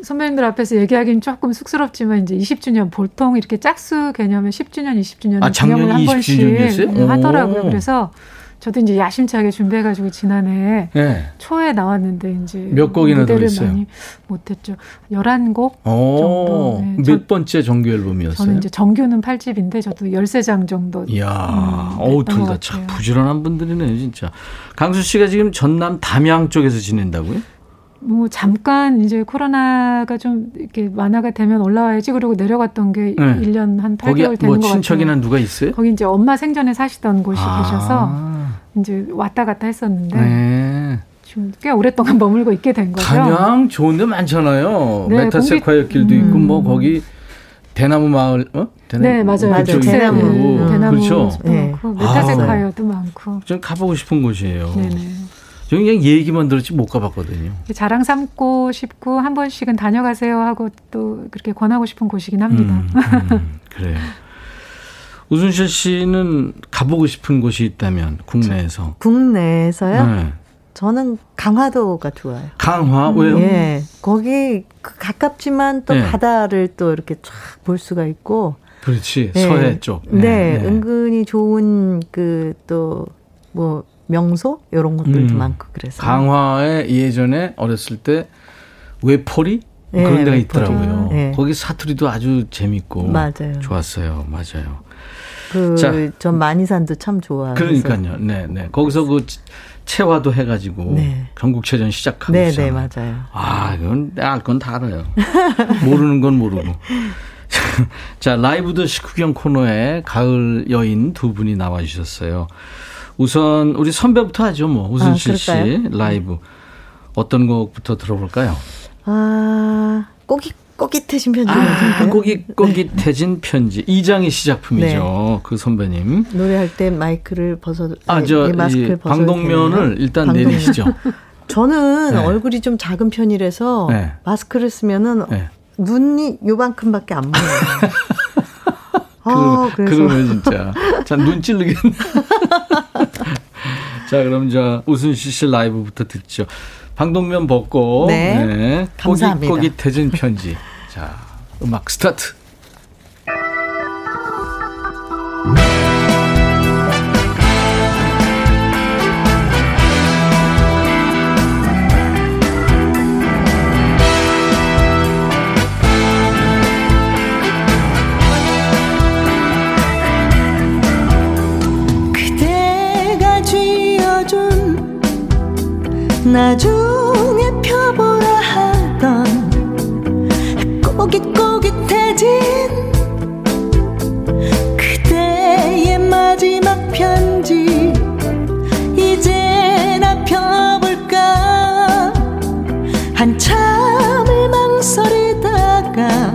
선배님들 앞에서 얘기하기는 조금 쑥스럽지만 이제 20주년 보통 이렇게 짝수 개념의 10주년, 20주년 아, 기념을 한 번씩 하더라고요. 그래서 저도 이제 야심차게 준비해가지고 지난해 네. 초에 나왔는데 이제 몇 곡이나 들었어요? 못했죠. 11곡 정도. 네. 몇 번째 정규 앨범이었어요? 저는 이제 정규는 8집인데 저도 13장 정도. 이야, 음, 어우, 둘 다 참 부지런한 분들이네요, 진짜. 강수 씨가 지금 전남 담양 쪽에서 지낸다고요? 뭐 잠깐 이제 코로나가 좀 이렇게 완화가 되면 올라와야지 그러고 내려갔던 게 네. 1년 한 8개월 되는 뭐 것 같아요. 친척이나 누가 있어요? 거기 이제 엄마 생전에 사시던 곳이 아. 계셔서 이제 왔다 갔다 했었는데 네. 지금 꽤 오랫동안 머물고 있게 된 거죠. 담양 좋은 데 많잖아요. 네, 메타세콰이어 길도 음. 있고 뭐 거기 대나무 마을 어? 대나무, 네 맞아요. 맞아요. 대나무 음. 대나무 그렇죠. 네. 메타세콰이어도 아, 많고. 좀 가보고 싶은 곳이에요. 네네. 저는 그냥 얘기만 들었지 못 가봤거든요. 자랑 삼고 싶고 한 번씩은 다녀가세요 하고 또 그렇게 권하고 싶은 곳이긴 합니다. 음, 음, 그래요. 우순실 씨는 가보고 싶은 곳이 있다면 국내에서 국내에서요? 네. 저는 강화도가 좋아요. 강화 왜요? 예, 거기 그 가깝지만 또 네. 바다를 또 이렇게 쫙 볼 수가 있고. 그렇지 네. 서해 쪽. 네, 네, 네. 은근히 좋은 그 또 뭐 명소 이런 것들도 음. 많고 그래서. 강화에 예전에 어렸을 때 외포리 네, 그런 데가 외포리. 있더라고요. 네. 거기 사투리도 아주 재밌고 맞아요. 좋았어요. 맞아요. 그전 만이산도 참 좋아요. 그러니까요. 네, 네. 거기서 그 체화도 해가지고 네. 전국체전 시작하고 네, 네, 맞아요. 아, 이건 알 건 다 알아요. 모르는 건 모르고. 자, 라이브 더 식후경 코너에 가을 여인 두 분이 나와 주셨어요. 우선 우리 선배부터 하죠, 뭐. 우순실 아, 씨 라이브. 어떤 곡부터 들어볼까요? 아, 꼬깃 꼬깃해진 편지. 아, 꼬깃 꼬깃해진 네. 편지. 이장희 씨 작품이죠. 네. 그 선배님. 노래할 때 마이크를 벗어 아, 저 네, 마스크를 벗어 방독면을 일단 방독면. 내리시죠. 저는 네. 얼굴이 좀 작은 편이라서 네. 마스크를 쓰면은 네. 눈이 요만큼밖에 안 보여요. 아, 그, 그래서. 그러면 진짜. 자, 눈 찔르겠네. 자, 그럼 저 우순씨 씨 라이브부터 듣죠. 방독면 벗고 네. 네. 감사합니다. 꼬깃꼬깃해진 편지. 자, 음악 스타트. 나중 꼬깃꼬깃해진 그대의 마지막 편지. 이제 나 펴볼까? 한참을 망설이다가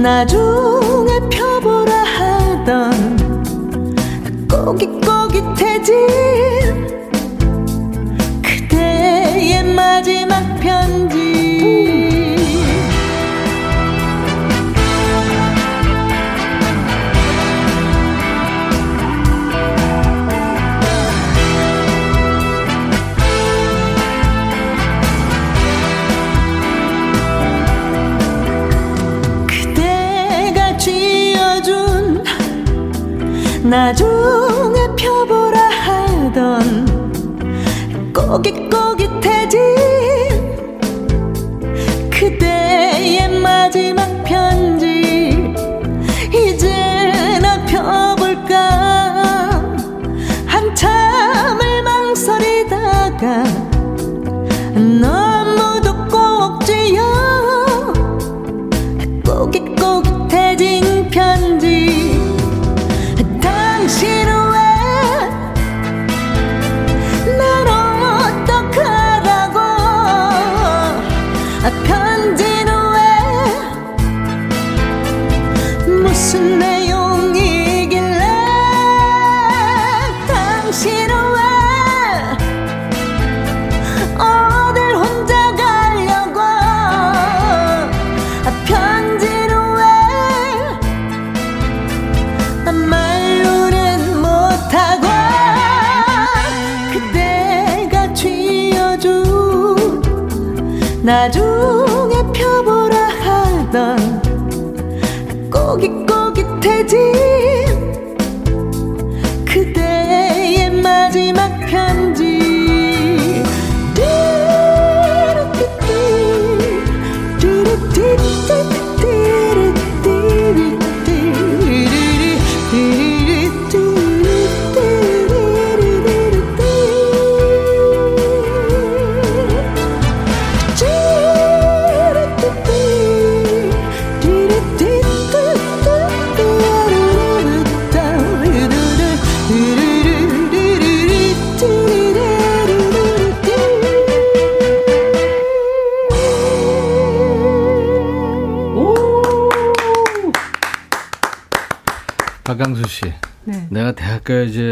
나중에 펴보라 하던 꼬깃꼬깃해진 그대의 마지막 편 나중에 펴보라 하던 꼬깃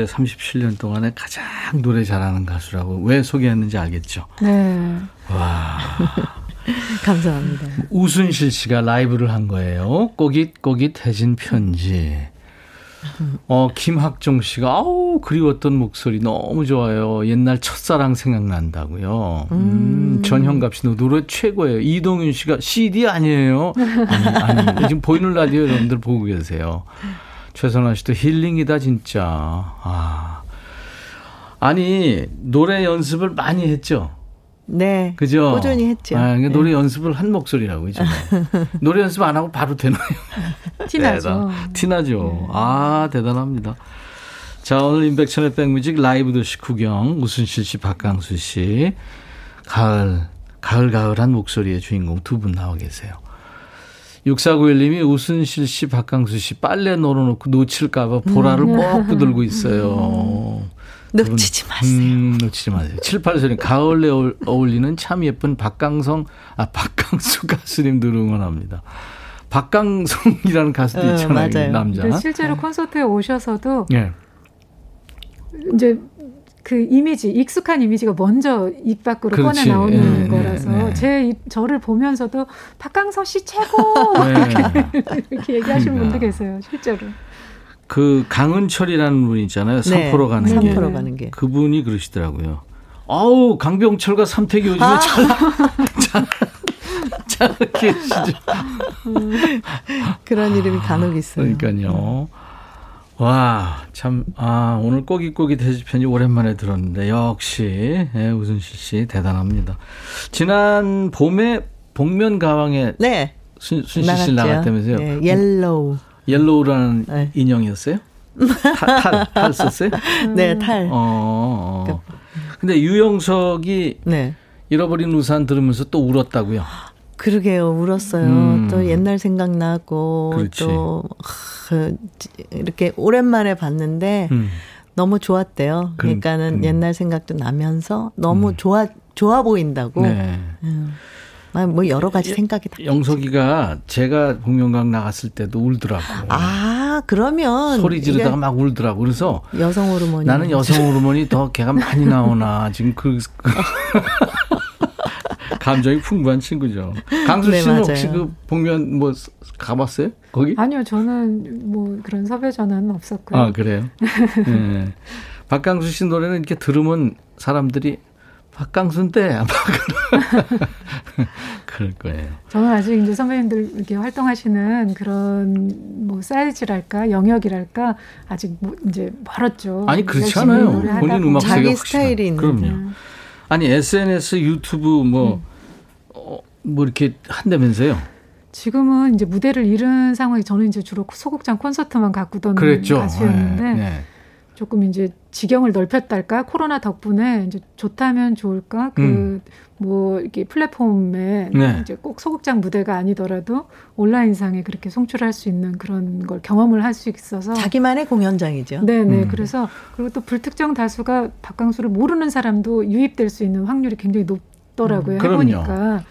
37년 동안에 가장 노래 잘하는 가수라고 왜 소개했는지 알겠죠? 네. 와. 감사합니다. 우순실 씨가 라이브를 한 거예요. 꼬깃꼬깃 해진 편지. 어, 김학종 씨가, 아우, 그리웠던 목소리 너무 좋아요. 옛날 첫사랑 생각난다고요. 음, 음 전형갑 씨, 노래 최고예요. 이동윤 씨가 CD 아니에요? 아니, 아니, 지금 보이는 라디오 여러분들 보고 계세요. 최선아 씨도 힐링이다, 진짜. 아. 아니, 노래 연습을 많이 했죠? 네. 그죠? 꾸준히 했죠. 아, 그러니까 노래 네. 연습을 한 목소리라고, 그죠? 노래 연습 안 하고 바로 되나요? 티나죠. 티나죠. 네. 아, 대단합니다. 자, 오늘 임백천의 백뮤직 라이브 도시 구경, 우순실 씨, 박강수 씨. 가을, 가을, 가을한 목소리의 주인공 두 분 나와 계세요. 6491님이 우순실 씨, 박강수 씨 빨래 널어놓고 놓칠까봐 보라를 음. 꼭 붙들고 있어요. 놓치지 마세요. 음, 놓치지 마세요. 78소님, 가을에 어울리는 참 예쁜 박강성, 아, 박강수 가수님들 응원합니다. 박강성이라는 가수도 어, 있잖아요. 맞아요. 남자. 실제로 콘서트에 오셔서도 네. 이제 그 이미지 익숙한 이미지가 먼저 입 밖으로 그렇지. 꺼내 나오는 네, 거라서 네, 네. 제 입, 저를 보면서도 박강서 씨 최고 네. 이렇게 얘기하시는 그러니까. 분도 계세요 실제로. 그 강은철이라는 분 있잖아요. 삼포로 네. 가는 게. 삼포로 가는 게. 그분이 그러시더라고요. 아우 강병철과 삼태기 요즘에 아. 잘, 잘, 잘 계시죠. 그런 이름이 간혹 있어요. 그러니까요. 와, 참, 아, 오늘 꼬깃꼬깃 해주편이 오랜만에 들었는데, 역시, 예, 우순실 씨, 대단합니다. 지난 봄에 복면 가왕에. 네. 순, 순실 씨 나갔다면서요? 네, yellow. yellow라는 네. 인형이었어요? 탈, 탈, 탈 썼어요? 네, 탈. 어, 어. 그러니까. 근데 유영석이 네. 잃어버린 우산 들으면서 또 울었다고요? 그러게요, 울었어요. 음. 또 옛날 생각나고, 그렇지. 또, 그, 이렇게 오랜만에 봤는데, 음. 너무 좋았대요. 그, 그러니까는 음. 옛날 생각도 나면서 너무 음. 좋아, 좋아 보인다고. 네. 음. 아, 뭐 여러 가지 생각이 다. 영석이가 제가 복면가왕 나갔을 때도 울더라고. 아, 그러면. 소리 지르다가 막 울더라고. 그래서. 여성 호르몬이. 나는 여성 호르몬이 더 걔가 많이 나오나. 지금 그. 감정이 풍부한 친구죠. 강수 네, 씨는 네, 혹시 그 복면 뭐 가봤어요? 거기? 아니요, 저는 뭐 그런 섭외 전화는 없었고요. 아 그래요? 네. 박강수 씨 노래는 이렇게 들으면 사람들이 박강수인데 아마 그럴 거예요. 저는 아직 이제 선배님들 이렇게 활동하시는 그런 뭐 사이즈랄까 영역이랄까 아직 뭐 이제 멀었죠. 아니 그렇지 않아요. 본인 음악 자기 스타일이 있는. 그럼요. 음. 아니 SNS, 유튜브 뭐뭐 음. 어, 뭐 이렇게 한다면서요? 지금은 이제 무대를 잃은 상황이 저는 이제 주로 소극장 콘서트만 가꾸던 그랬죠. 가수였는데 네, 네. 조금 이제 지경을 넓혔달까 코로나 덕분에 이제 좋다면 좋을까 그뭐 음. 이렇게 플랫폼에 네. 이제 꼭 소극장 무대가 아니더라도 온라인상에 그렇게 송출할 수 있는 그런 걸 경험을 할 수 있어서 자기만의 공연장이죠. 네네 음. 그래서 그리고 또 불특정 다수가 박강수를 모르는 사람도 유입될 수 있는 확률이 굉장히 높더라고요 음. 해보니까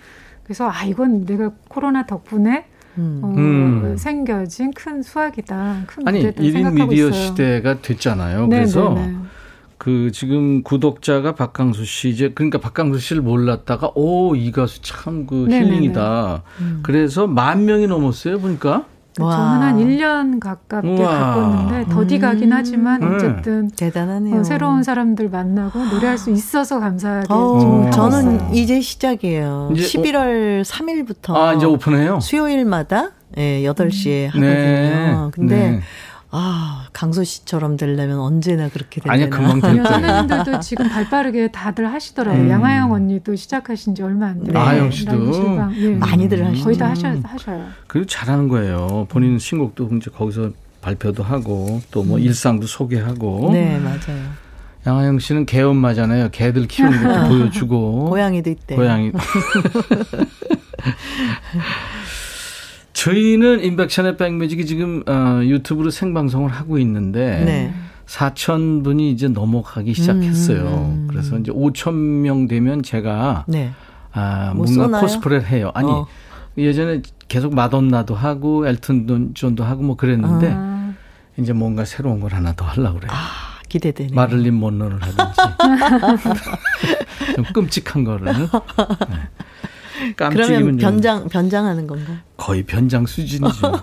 그래서 아 이건 내가 코로나 덕분에 음. 어, 음. 생겨진 큰 수확이다. 큰 아니 1인 미디어 있어요. 시대가 됐잖아요. 네, 그래서 네, 네. 그 지금 구독자가 박강수 씨 이제 그러니까 박강수 씨를 몰랐다가 오 이 가수 참 그 힐링이다. 음. 그래서 만 명이 넘었어요 보니까. 저는 한 1년 가깝게 우와. 바꿨는데 더디 가긴 음. 하지만 음. 어쨌든 대단하네요. 어, 새로운 사람들 만나고 노래할 수 있어서 감사하게 어, 저는 이제 시작이에요. 이제 11월 오, 3일부터 아, 이제 오픈해요. 수요일마다 예, 8시에 음. 하거든요. 네. 근데 네. 아, 강소 씨처럼 되려면 언제나 그렇게 되나. 아니야, 금방 될 거예요. 선배님들도 지금 발빠르게 다들 하시더라고요. 음. 양아영 언니도 시작하신 지 얼마 안 돼요. 아영 씨도. 네. 많이들 하시죠. 거의 다 하셔, 하셔요. 그리고 잘하는 거예요. 본인 신곡도 이제 거기서 발표도 하고 또뭐 음. 일상도 소개하고. 네, 맞아요. 양아영 씨는 개 엄마잖아요. 개들 키우는 것도 보여주고. 고양이도 있대. 고양이. 저희는 인백션의 백뮤직이 지금 어, 유튜브로 생방송을 하고 있는데 네. 4천 분이 이제 넘어가기 시작했어요. 음, 음. 그래서 이제 5천 명 되면 제가 네. 아, 뭐 뭔가 쏘나요? 코스프레를 해요. 아니 어. 예전에 계속 마돈나도 하고 엘튼 존도 하고 뭐 그랬는데 아. 이제 뭔가 새로운 걸 하나 더 하려고 그래요. 아, 기대되네. 마를린 monroe를 하든지 좀 끔찍한 거를. 네. 그러면 변장 변장하는 건가? 거의 변장 수준이죠.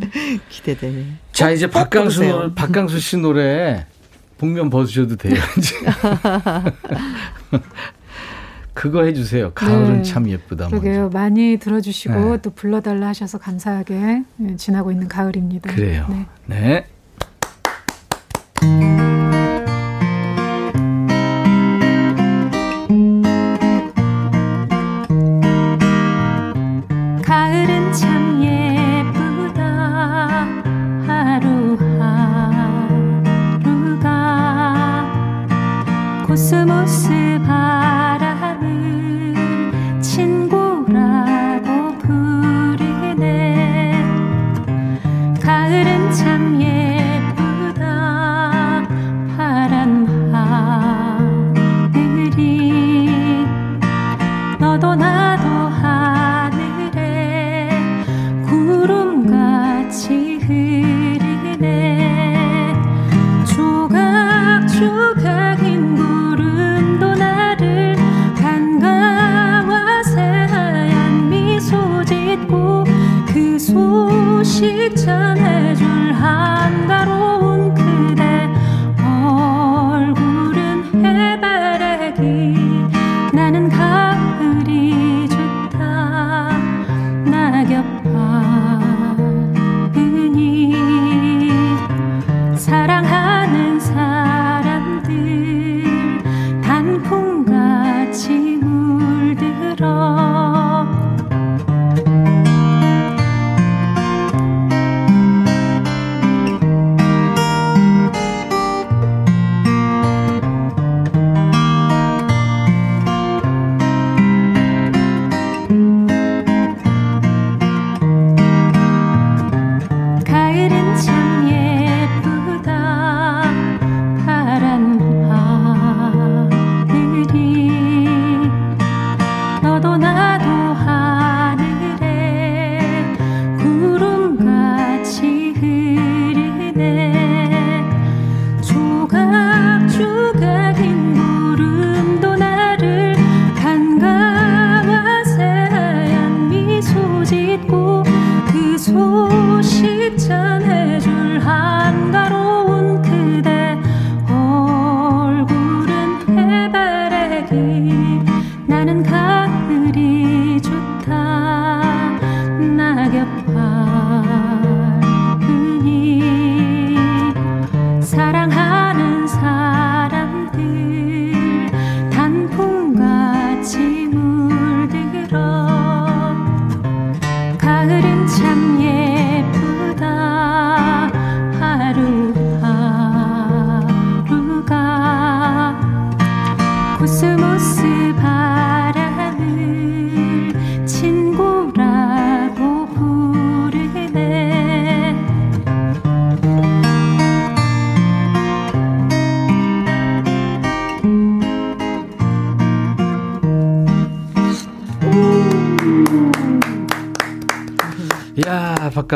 네. 기대되네. 자 이제 박강수 박강수 씨 노래 복면 벗으셔도 돼요. 그거 해주세요. 가을은 네. 참 예쁘다. 그러게요. 먼저. 많이 들어주시고 네. 또 불러달라 하셔서 감사하게 예, 지나고 있는 가을입니다. 그래요. 네. 네. 가을은 참 예쁘다. 하루하루가 코스모스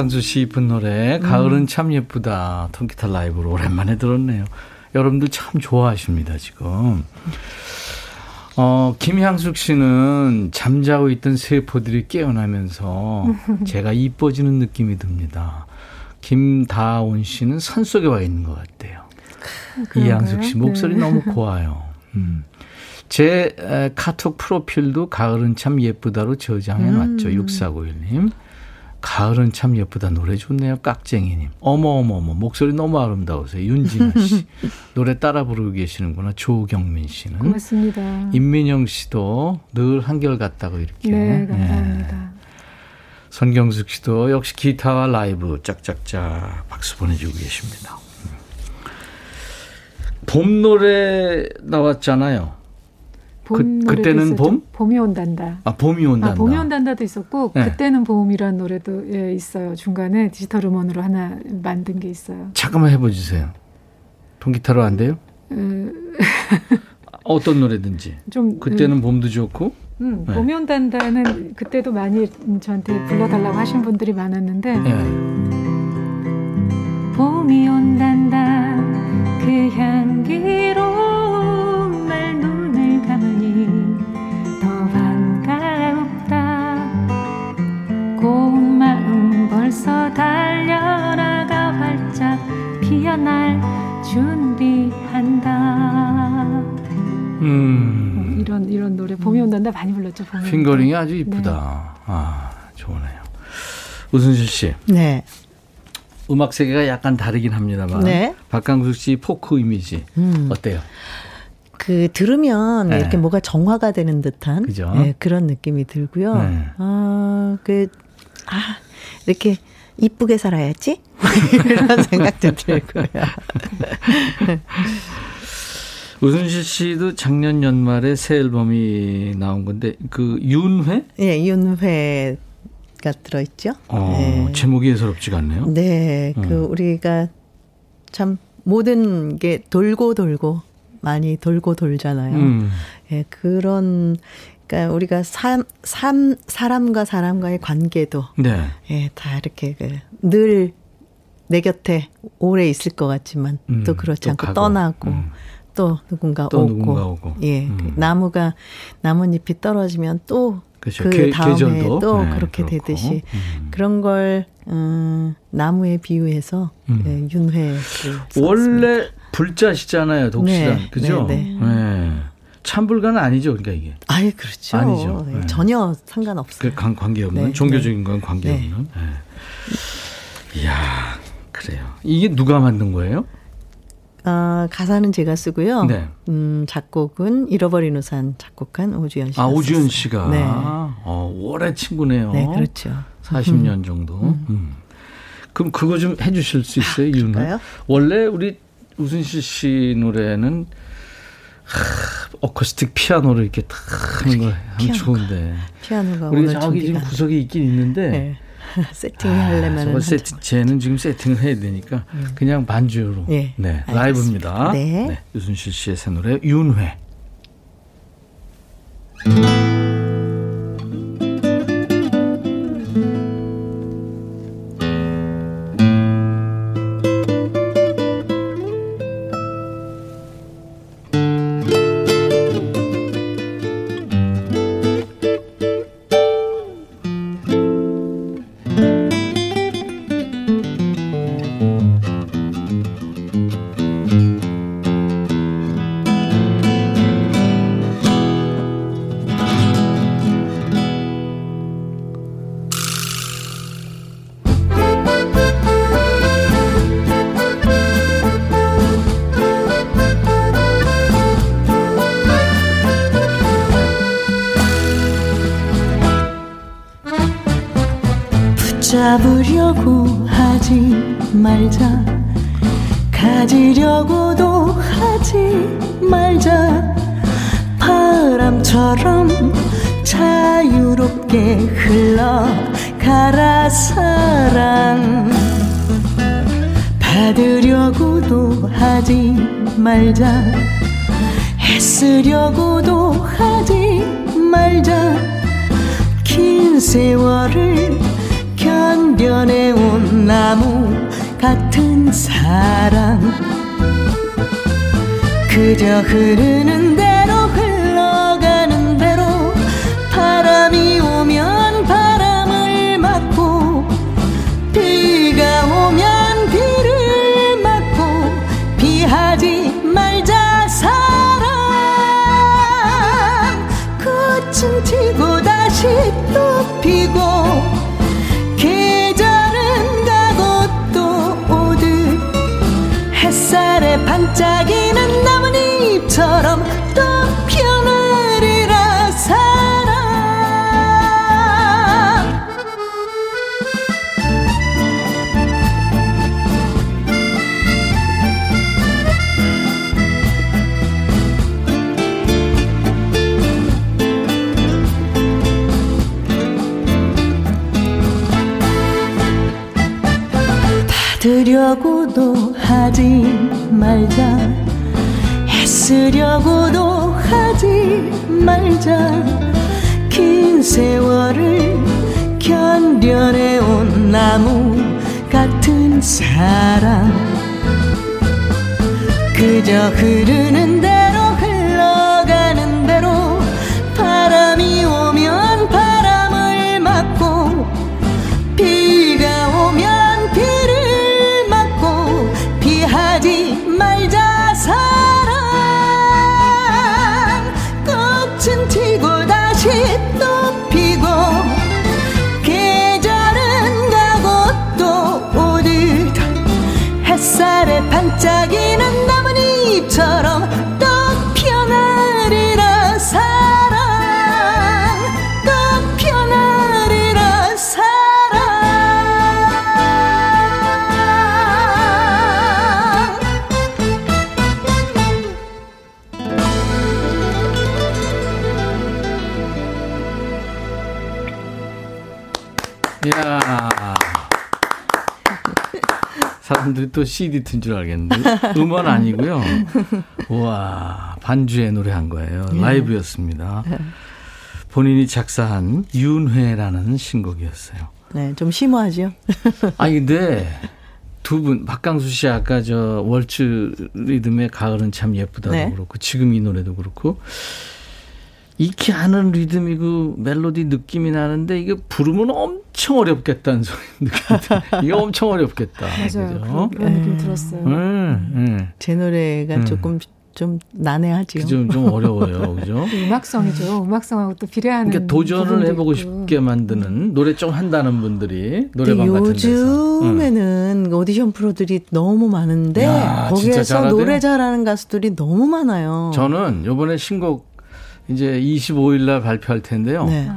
박강수 씨 이쁜 노래 가을은 참 예쁘다 통기타 라이브로 오랜만에 들었네요. 여러분들 참 좋아하십니다 지금. 어, 김향숙 씨는 잠자고 있던 세포들이 깨어나면서 제가 이뻐지는 느낌이 듭니다. 김다온 씨는 산 속에 와 있는 것 같아요. 이양숙 씨 목소리 네. 너무 고와요. 음. 제 카톡 프로필도 가을은 참 예쁘다로 저장해 놨죠. 음. 6491님. 가을은 참 예쁘다. 노래 좋네요. 깍쟁이님. 어머어머어머. 목소리 너무 아름다우세요. 윤진아 씨. 노래 따라 부르고 계시는구나. 조경민 씨는. 고맙습니다. 임민영 씨도 늘 한결 같다고 이렇게. 네, 감사합니다. 네. 선경숙 씨도 역시 기타와 라이브 짝짝짝 박수 보내주고 계십니다. 봄 노래 나왔잖아요. 봄 그, 그때는 있었죠. 봄? 봄이 온단다. 아, 봄이 온단다. 아, 봄이 온단다도 있었고, 네. 그때는 봄이라는 노래도 예, 있어요. 중간에 디지털 음원으로 하나 만든 게 있어요. 잠깐만 해보 주세요. 통기타로 안 돼요? 어떤 노래든지. 좀 그때는 음, 봄도 좋고. 음, 네. 봄이 온단다는 그때도 많이 저한테 불러달라고 하신 분들이 많았는데. 네. 봄이 온단다 그 향 피어날 준비한다. 음. 어, 이런 이런 노래 봄이 온단다 많이 불렀죠. 봄이 핑거링이 아주 이쁘다. 네. 아 좋네요. 우순실 씨. 네. 음악 세계가 약간 다르긴 합니다만 네. 박강숙 씨 포크 이미지 음. 어때요? 그 들으면 네. 이렇게 뭐가 정화가 되는 듯한 네, 그런 느낌이 들고요. 네. 아그 아, 이렇게 이쁘게 살아야지? 이런 생각도 들고요. 우순실 씨도 작년 연말에 새 앨범이 나온 건데 그 윤회? 예, 윤회가 들어있죠. 어, 네. 제목이 예사롭지가 않네요. 네, 그 음. 우리가 참 모든 게 돌고 돌고 많이 돌고 돌잖아요. 음. 예, 그런 그러니까 우리가 삶, 삶, 사람과 사람과의 관계도 네. 예, 다 이렇게 그 늘 내 곁에 오래 있을 것 같지만 음, 또 그렇지 또 않고 가고. 떠나고 음. 또 누군가 또 오고, 누군가 오고. 예 음. 그 나무가 나뭇잎이 떨어지면 또 그렇죠. 그 다음에 계절도. 또 네, 그렇게 그렇고. 되듯이 음. 그런 걸 음, 나무에 비유해서 음. 예, 윤회 원래 불자시잖아요 독시단 네, 그죠? 네, 네. 네. 참불가는 아니죠, 그러니까 이게. 아예 그렇죠. 아니죠. 네. 전혀 상관없어요. 그 관계 없는 네. 종교적인 건 관계 네. 없는. 네. 이야 그래요. 이게 누가 만든 거예요? 어, 가사는 제가 쓰고요. 네. 음, 작곡은 잃어버린 우산 작곡한 오주연 씨가. 아, 오주연 씨가. 네. 어, 오래 친구네요. 네, 그렇죠. 40년 음. 정도. 음. 음. 그럼 그거 좀 해주실 수 있어요, 아, 윤아? 원래 우리 우순실 씨 노래는 어쿠스틱 피아노를 이렇게 탁 하는 걸 하면 좋은데. 피아노가 우리 저기 지금 구석에 있긴 있는데. 네. 세팅 하려면 아, 세팅, 쟤는 지금 세팅을 해야 되니까 음. 그냥 반주로 네, 네 라이브입니다. 네. 네. 유순실 씨의 새 노래 윤회. 그 지고 다시 또 피고 받으려고도 하지 말자. 애쓰려고도 하지 말자. 긴 세월을 견뎌내온 나무 같은 사랑 그저 흐르는 대 또 CD 튼 줄 알겠는데. 음원 아니고요. 우와, 반주에 노래한 거예요. 라이브였습니다. 본인이 작사한 윤회라는 신곡이었어요. 네, 좀 심오하죠. 아니, 근데 두 분, 박강수 씨 아까 저 월츠 리듬의 가을은 참 예쁘다도 네. 그렇고, 지금 이 노래도 그렇고, 익히 하는 리듬이고 멜로디 느낌이 나는데 이게 부르면 엄 청 어렵겠다는 소리 느낌이 들어요. 이게 엄청 어렵겠다. 맞아요. 그죠? 그런, 느낌 들었어요. 음, 음. 제 노래가 음. 조금 좀 난해하지요. 좀, 좀 어려워요. 그죠? 음악성이죠. 음악성하고 또 비례하는. 그러니까 도전을 해보고 있고. 싶게 만드는 노래 좀 한다는 분들이 노래방 같은 데서. 응. 요즘에는 오디션 프로들이 너무 많은데 야, 거기에서. 노래 잘하는 가수들이 너무 많아요. 저는 요번에 신곡 이제 25일 날 발표할 텐데요. 네.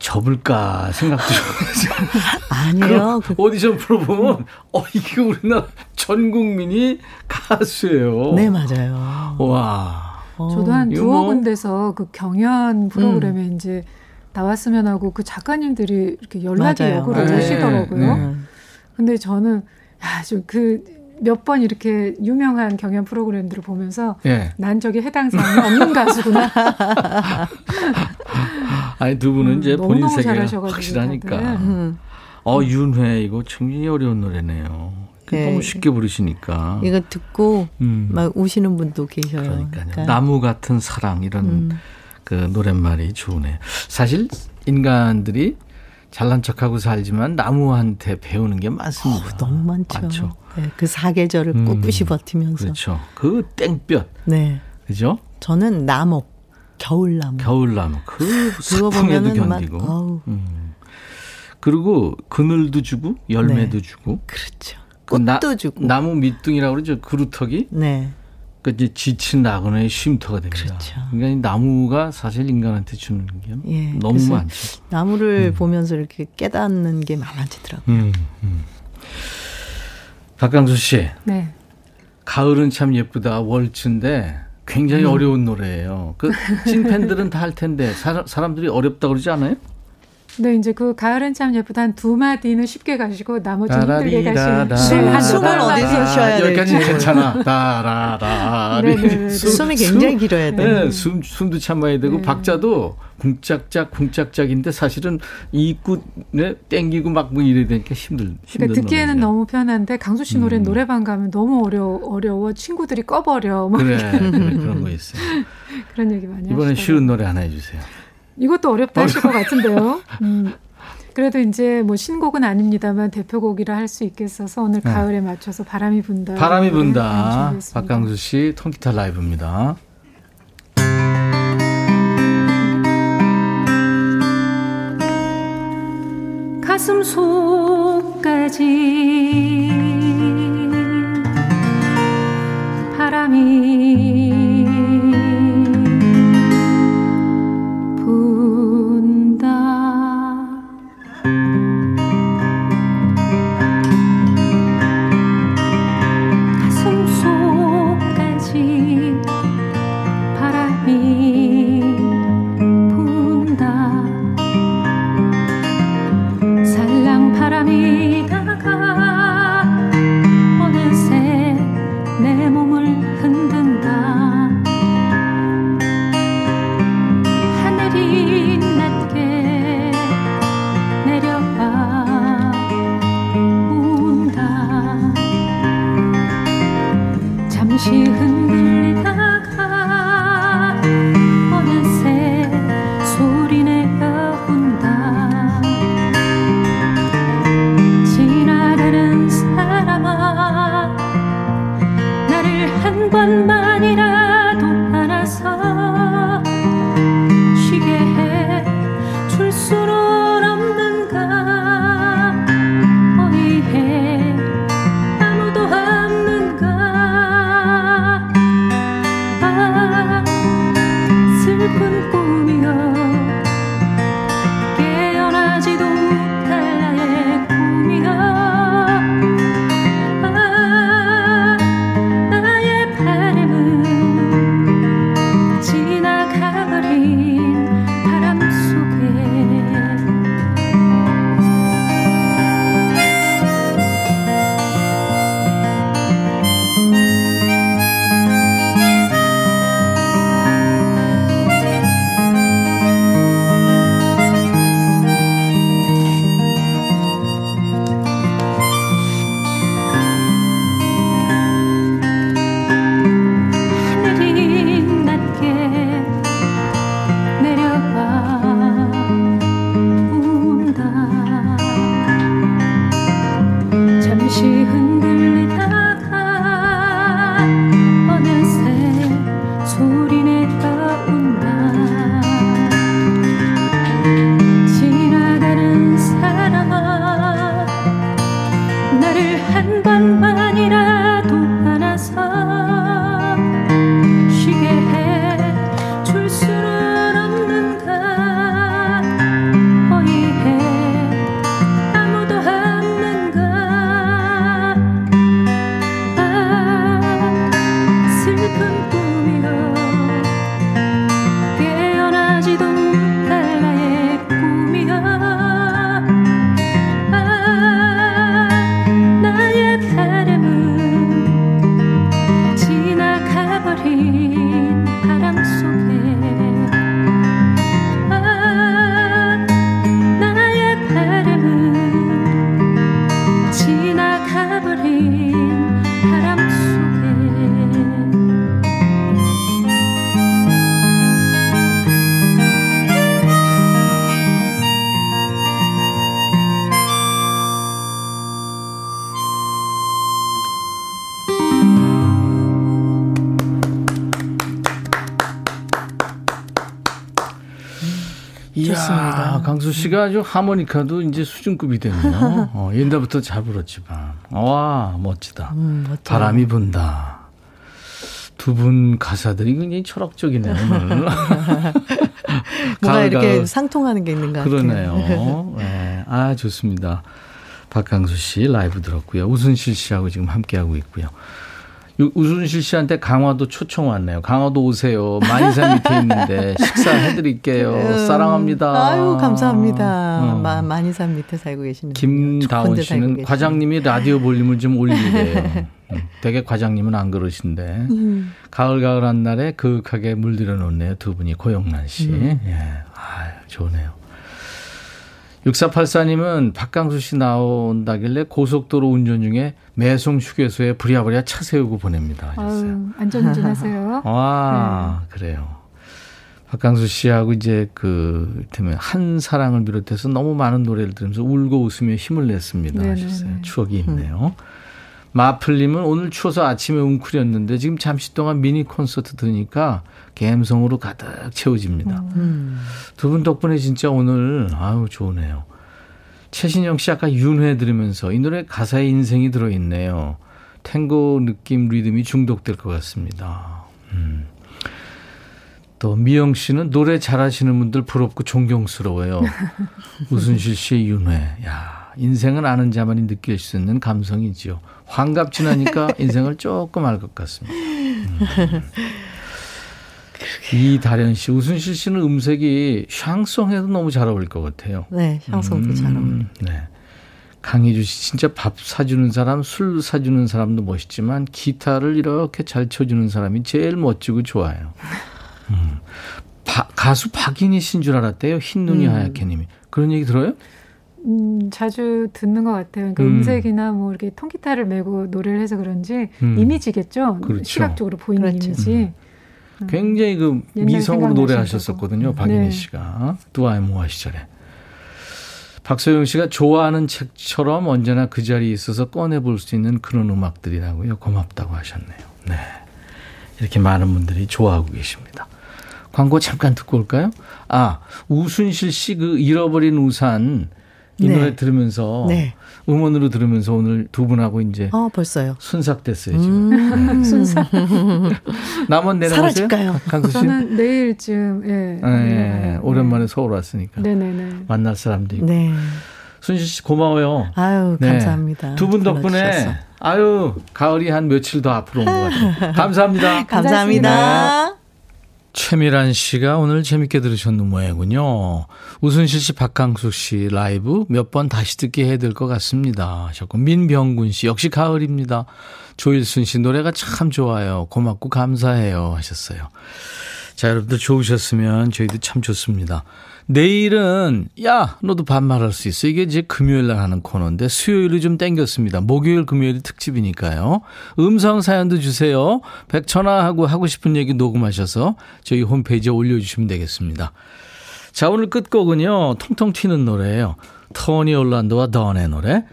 접을까 생각도. 그 오디션 프로 보면 어 이게 우리나라 전 국민이 가수예요. 네 맞아요. 와. 저도 한 두어 뭐- 군데서 그 경연 프로그램에 이제 나왔으면 하고 그 작가님들이 이렇게 연락이 맞아요. 역으로 네, 오시더라고요. 네. 근데 저는 야, 좀그 몇 번 이렇게 유명한 경연 프로그램들을 보면서 예. 난 저기 해당 사항이 없는 가수구나. 아니 두 분은 음, 이제 본인 세계가 확실하니까. 다들. 음. 어 윤회 이거 굉장히 어려운 노래네요. 그 네. 너무 쉽게 부르시니까. 이거 듣고 음. 막 우시는 분도 계셔요. 그러니까요. 그러니까 나무 같은 사랑 이런 음. 그 노랫말이 좋으네요. 사실 인간들이 잘난 척하고 살지만 나무한테 배우는 게 많습니다. 어우, 너무 많죠. 많죠. 네, 그 사계절을 음, 꿋꿋이 버티면서. 그렇죠. 그 땡볕, 네. 그죠? 저는 나목, 겨울나무. 겨울나무 그 그거 사풍에도 보면은 막, 견디고. 어우. 음. 그리고 그늘도 주고 열매도 네. 주고. 그렇죠. 그 나- 꽃도 주고. 나무 밑둥이라고 그러죠. 그루터기. 네. 그 이제 지친 나그네의 쉼터가 됩니다. 그렇죠. 그러니까 이 나무가 사실 인간한테 주는 게 예, 너무 많죠. 나무를 보면서 이렇게 깨닫는 게 만만치더라고요. 음, 음. 박강수 씨, 네. 가을은 참 예쁘다 월츠인데 굉장히 음. 어려운 노래예요. 그 찐팬들은 다 할 텐데 사, 사람들이 어렵다 그러지 않아요? 근데 이제 그 가을은 참 예쁘다 한 두 마디는 쉽게 가시고 나머지 힘들게 가시는. 숨- 한 숨을. 어디서 쉬어야 될지. 여기까지 괜찮아. 따라라. 네, 네, 네. 숨이 굉장히 길어야 돼요. 네, 숨, 숨도 참아야 되고 네. 박자도 궁짝짝 궁짝짝인데 사실은 이끝에 땡기고 막 뭐 이래야 되니까 힘들 힘든 그러니까 듣기에는 노래죠. 너무 편한데 강수 씨 노래 음. 노래방 가면 너무 어려워 어려워 친구들이 꺼버려 뭐 그래, 그래 그런 거 있어요. 그런 얘기 많이 이번에. 쉬운 노래 하나 해주세요. 이것도 어렵다 어. 하실 것 같은데요. 음. 그래도 이제 뭐 신곡은 아닙니다만 대표곡이라 할 수 있겠어서 오늘 네. 가을에 맞춰서 바람이 분다. 바람이 분다. 네, 박강수 씨 통기타 라이브입니다. 가슴 속까지 바람이 강수 씨가 아주 하모니카도 이제 수준급이 됐네요. 어, 옛날부터 잘 불었지만. 와, 멋지다. 음, 바람이 분다. 두 분 가사들이 굉장히 철학적이네요. 뭔가 이렇게 상통하는 게 있는 것 같아요. 그러네요. 네. 아, 좋습니다. 박강수 씨 라이브 들었고요. 우순실 씨하고 지금 함께하고 있고요. 우순실 씨한테 강화도 초청 왔네요. 강화도 오세요. 만이산 밑에 있는데 식사해드릴게요. 음, 사랑합니다. 아유 감사합니다. 어. 마, 만이산 밑에 살고 계시는 김다원 씨는 과장님이 라디오 볼륨을 좀 올리래요. 음, 되게 과장님은 안 그러신데 음. 가을 가을한 날에 그윽하게 물들여 놓네요. 두 분이 고영란 씨. 음. 예, 아 좋네요. 6484님은 박강수 씨 나온다길래 고속도로 운전 중에 매송 휴게소에 부랴부랴 차 세우고 보냅니다. 아유, 안전운전하세요. 와, 네. 그래요. 박강수 씨하고 이제 그, 때문에 한 사랑을 비롯해서 너무 많은 노래를 들으면서 울고 웃으며 힘을 냈습니다. 네네네. 하셨어요. 추억이 있네요. 음. 마플님은 오늘 추워서 아침에 웅크렸는데 지금 잠시 동안 미니 콘서트 들으니까 감성으로 가득 채워집니다. 음. 두분 덕분에 진짜 오늘 아유 좋으네요. 최신영 씨 아까 윤회 들으면서 이 노래 가사에 인생이 들어있네요. 탱고 느낌 리듬이 중독될 것 같습니다. 음. 또 미영 씨는 노래 잘하시는 분들 부럽고 존경스러워요. 우순실 씨의 윤회. 야, 인생은 아는 자만이 느낄 수 있는 감성이지요. 환갑 지나니까 인생을 조금 알 것 같습니다. 음. 이다련 씨, 우순실 씨는 음색이 샹송에도 너무 잘 어울릴 것 같아요. 네, 샹송도 음, 잘 어울려요. 네. 강희주 씨, 진짜 밥 사주는 사람, 술 사주는 사람도 멋있지만 기타를 이렇게 잘 쳐주는 사람이 제일 멋지고 좋아요. 음. 바, 가수 박인희 씨인 줄 알았대요. 흰 눈이 음. 하얗게 님이. 그런 얘기 들어요? 음, 자주 듣는 것 같아요. 그러니까 음. 색이나뭐 이렇게 통기타를 메고 노래를 해서 그런지 음. 이미지겠죠. 그렇죠. 시각적으로 보이는 그렇죠. 이미지. 음. 굉장히 그 미성으로 노래하셨었거든요. 박인희 네. 씨가 뚜아의 모아 시절에. 박소영 씨가 좋아하는 책처럼 언제나 그 자리에 있어서 꺼내볼 수 있는 그런 음악들이라고요. 고맙다고 하셨네요. 네. 이렇게 많은 분들이 좋아하고 계십니다. 광고 잠깐 듣고 올까요? 아, 우순실 씨 그 잃어버린 우산 이 네. 노래 들으면서 네. 음원으로 들으면서 오늘 두 분하고 이제 어, 벌써요. 순삭됐어요, 지금. 음. 네. 순삭. 남원 내려가세요? 사라질까요? 강수 씨? 저는 내일쯤 예. 네, 네. 오랜만에 서울 왔으니까. 네네네. 만날 사람도 있고. 네. 순실 씨 고마워요. 아유, 네. 감사합니다. 두 분 덕분에 아유, 가을이 한 며칠 더 앞으로 온 것 같아요. 감사합니다. 감사합니다. 최미란 씨가 오늘 재밌게 들으셨는 모양이군요. 우순실 씨, 박강숙 씨 라이브 몇 번 다시 듣게 해야 될 것 같습니다. 하셨고, 민병군 씨, 역시 가을입니다. 조일순 씨 노래가 참 좋아요. 고맙고 감사해요. 하셨어요. 자, 여러분들 좋으셨으면 저희도 참 좋습니다. 내일은 야 너도 반말할 수 있어. 이게 이제 금요일 날 하는 코너인데 수요일이 좀 땡겼습니다. 목요일 금요일 특집이니까요. 음성 사연도 주세요. 백천 형하고 하고 싶은 얘기 녹음하셔서 저희 홈페이지에 올려주시면 되겠습니다. 자 오늘 끝곡은요. 통통 튀는 노래예요. 토니 올란도와 던의 노래.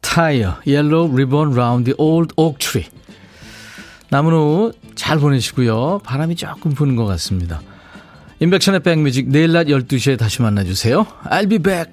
Tie a Yellow Ribbon Round Old Oak Tree 나무는 잘 보내시고요 바람이 조금 부는 것 같습니다 인백션의 백뮤직 내일 낮 12시에 다시 만나주세요. I'll be back.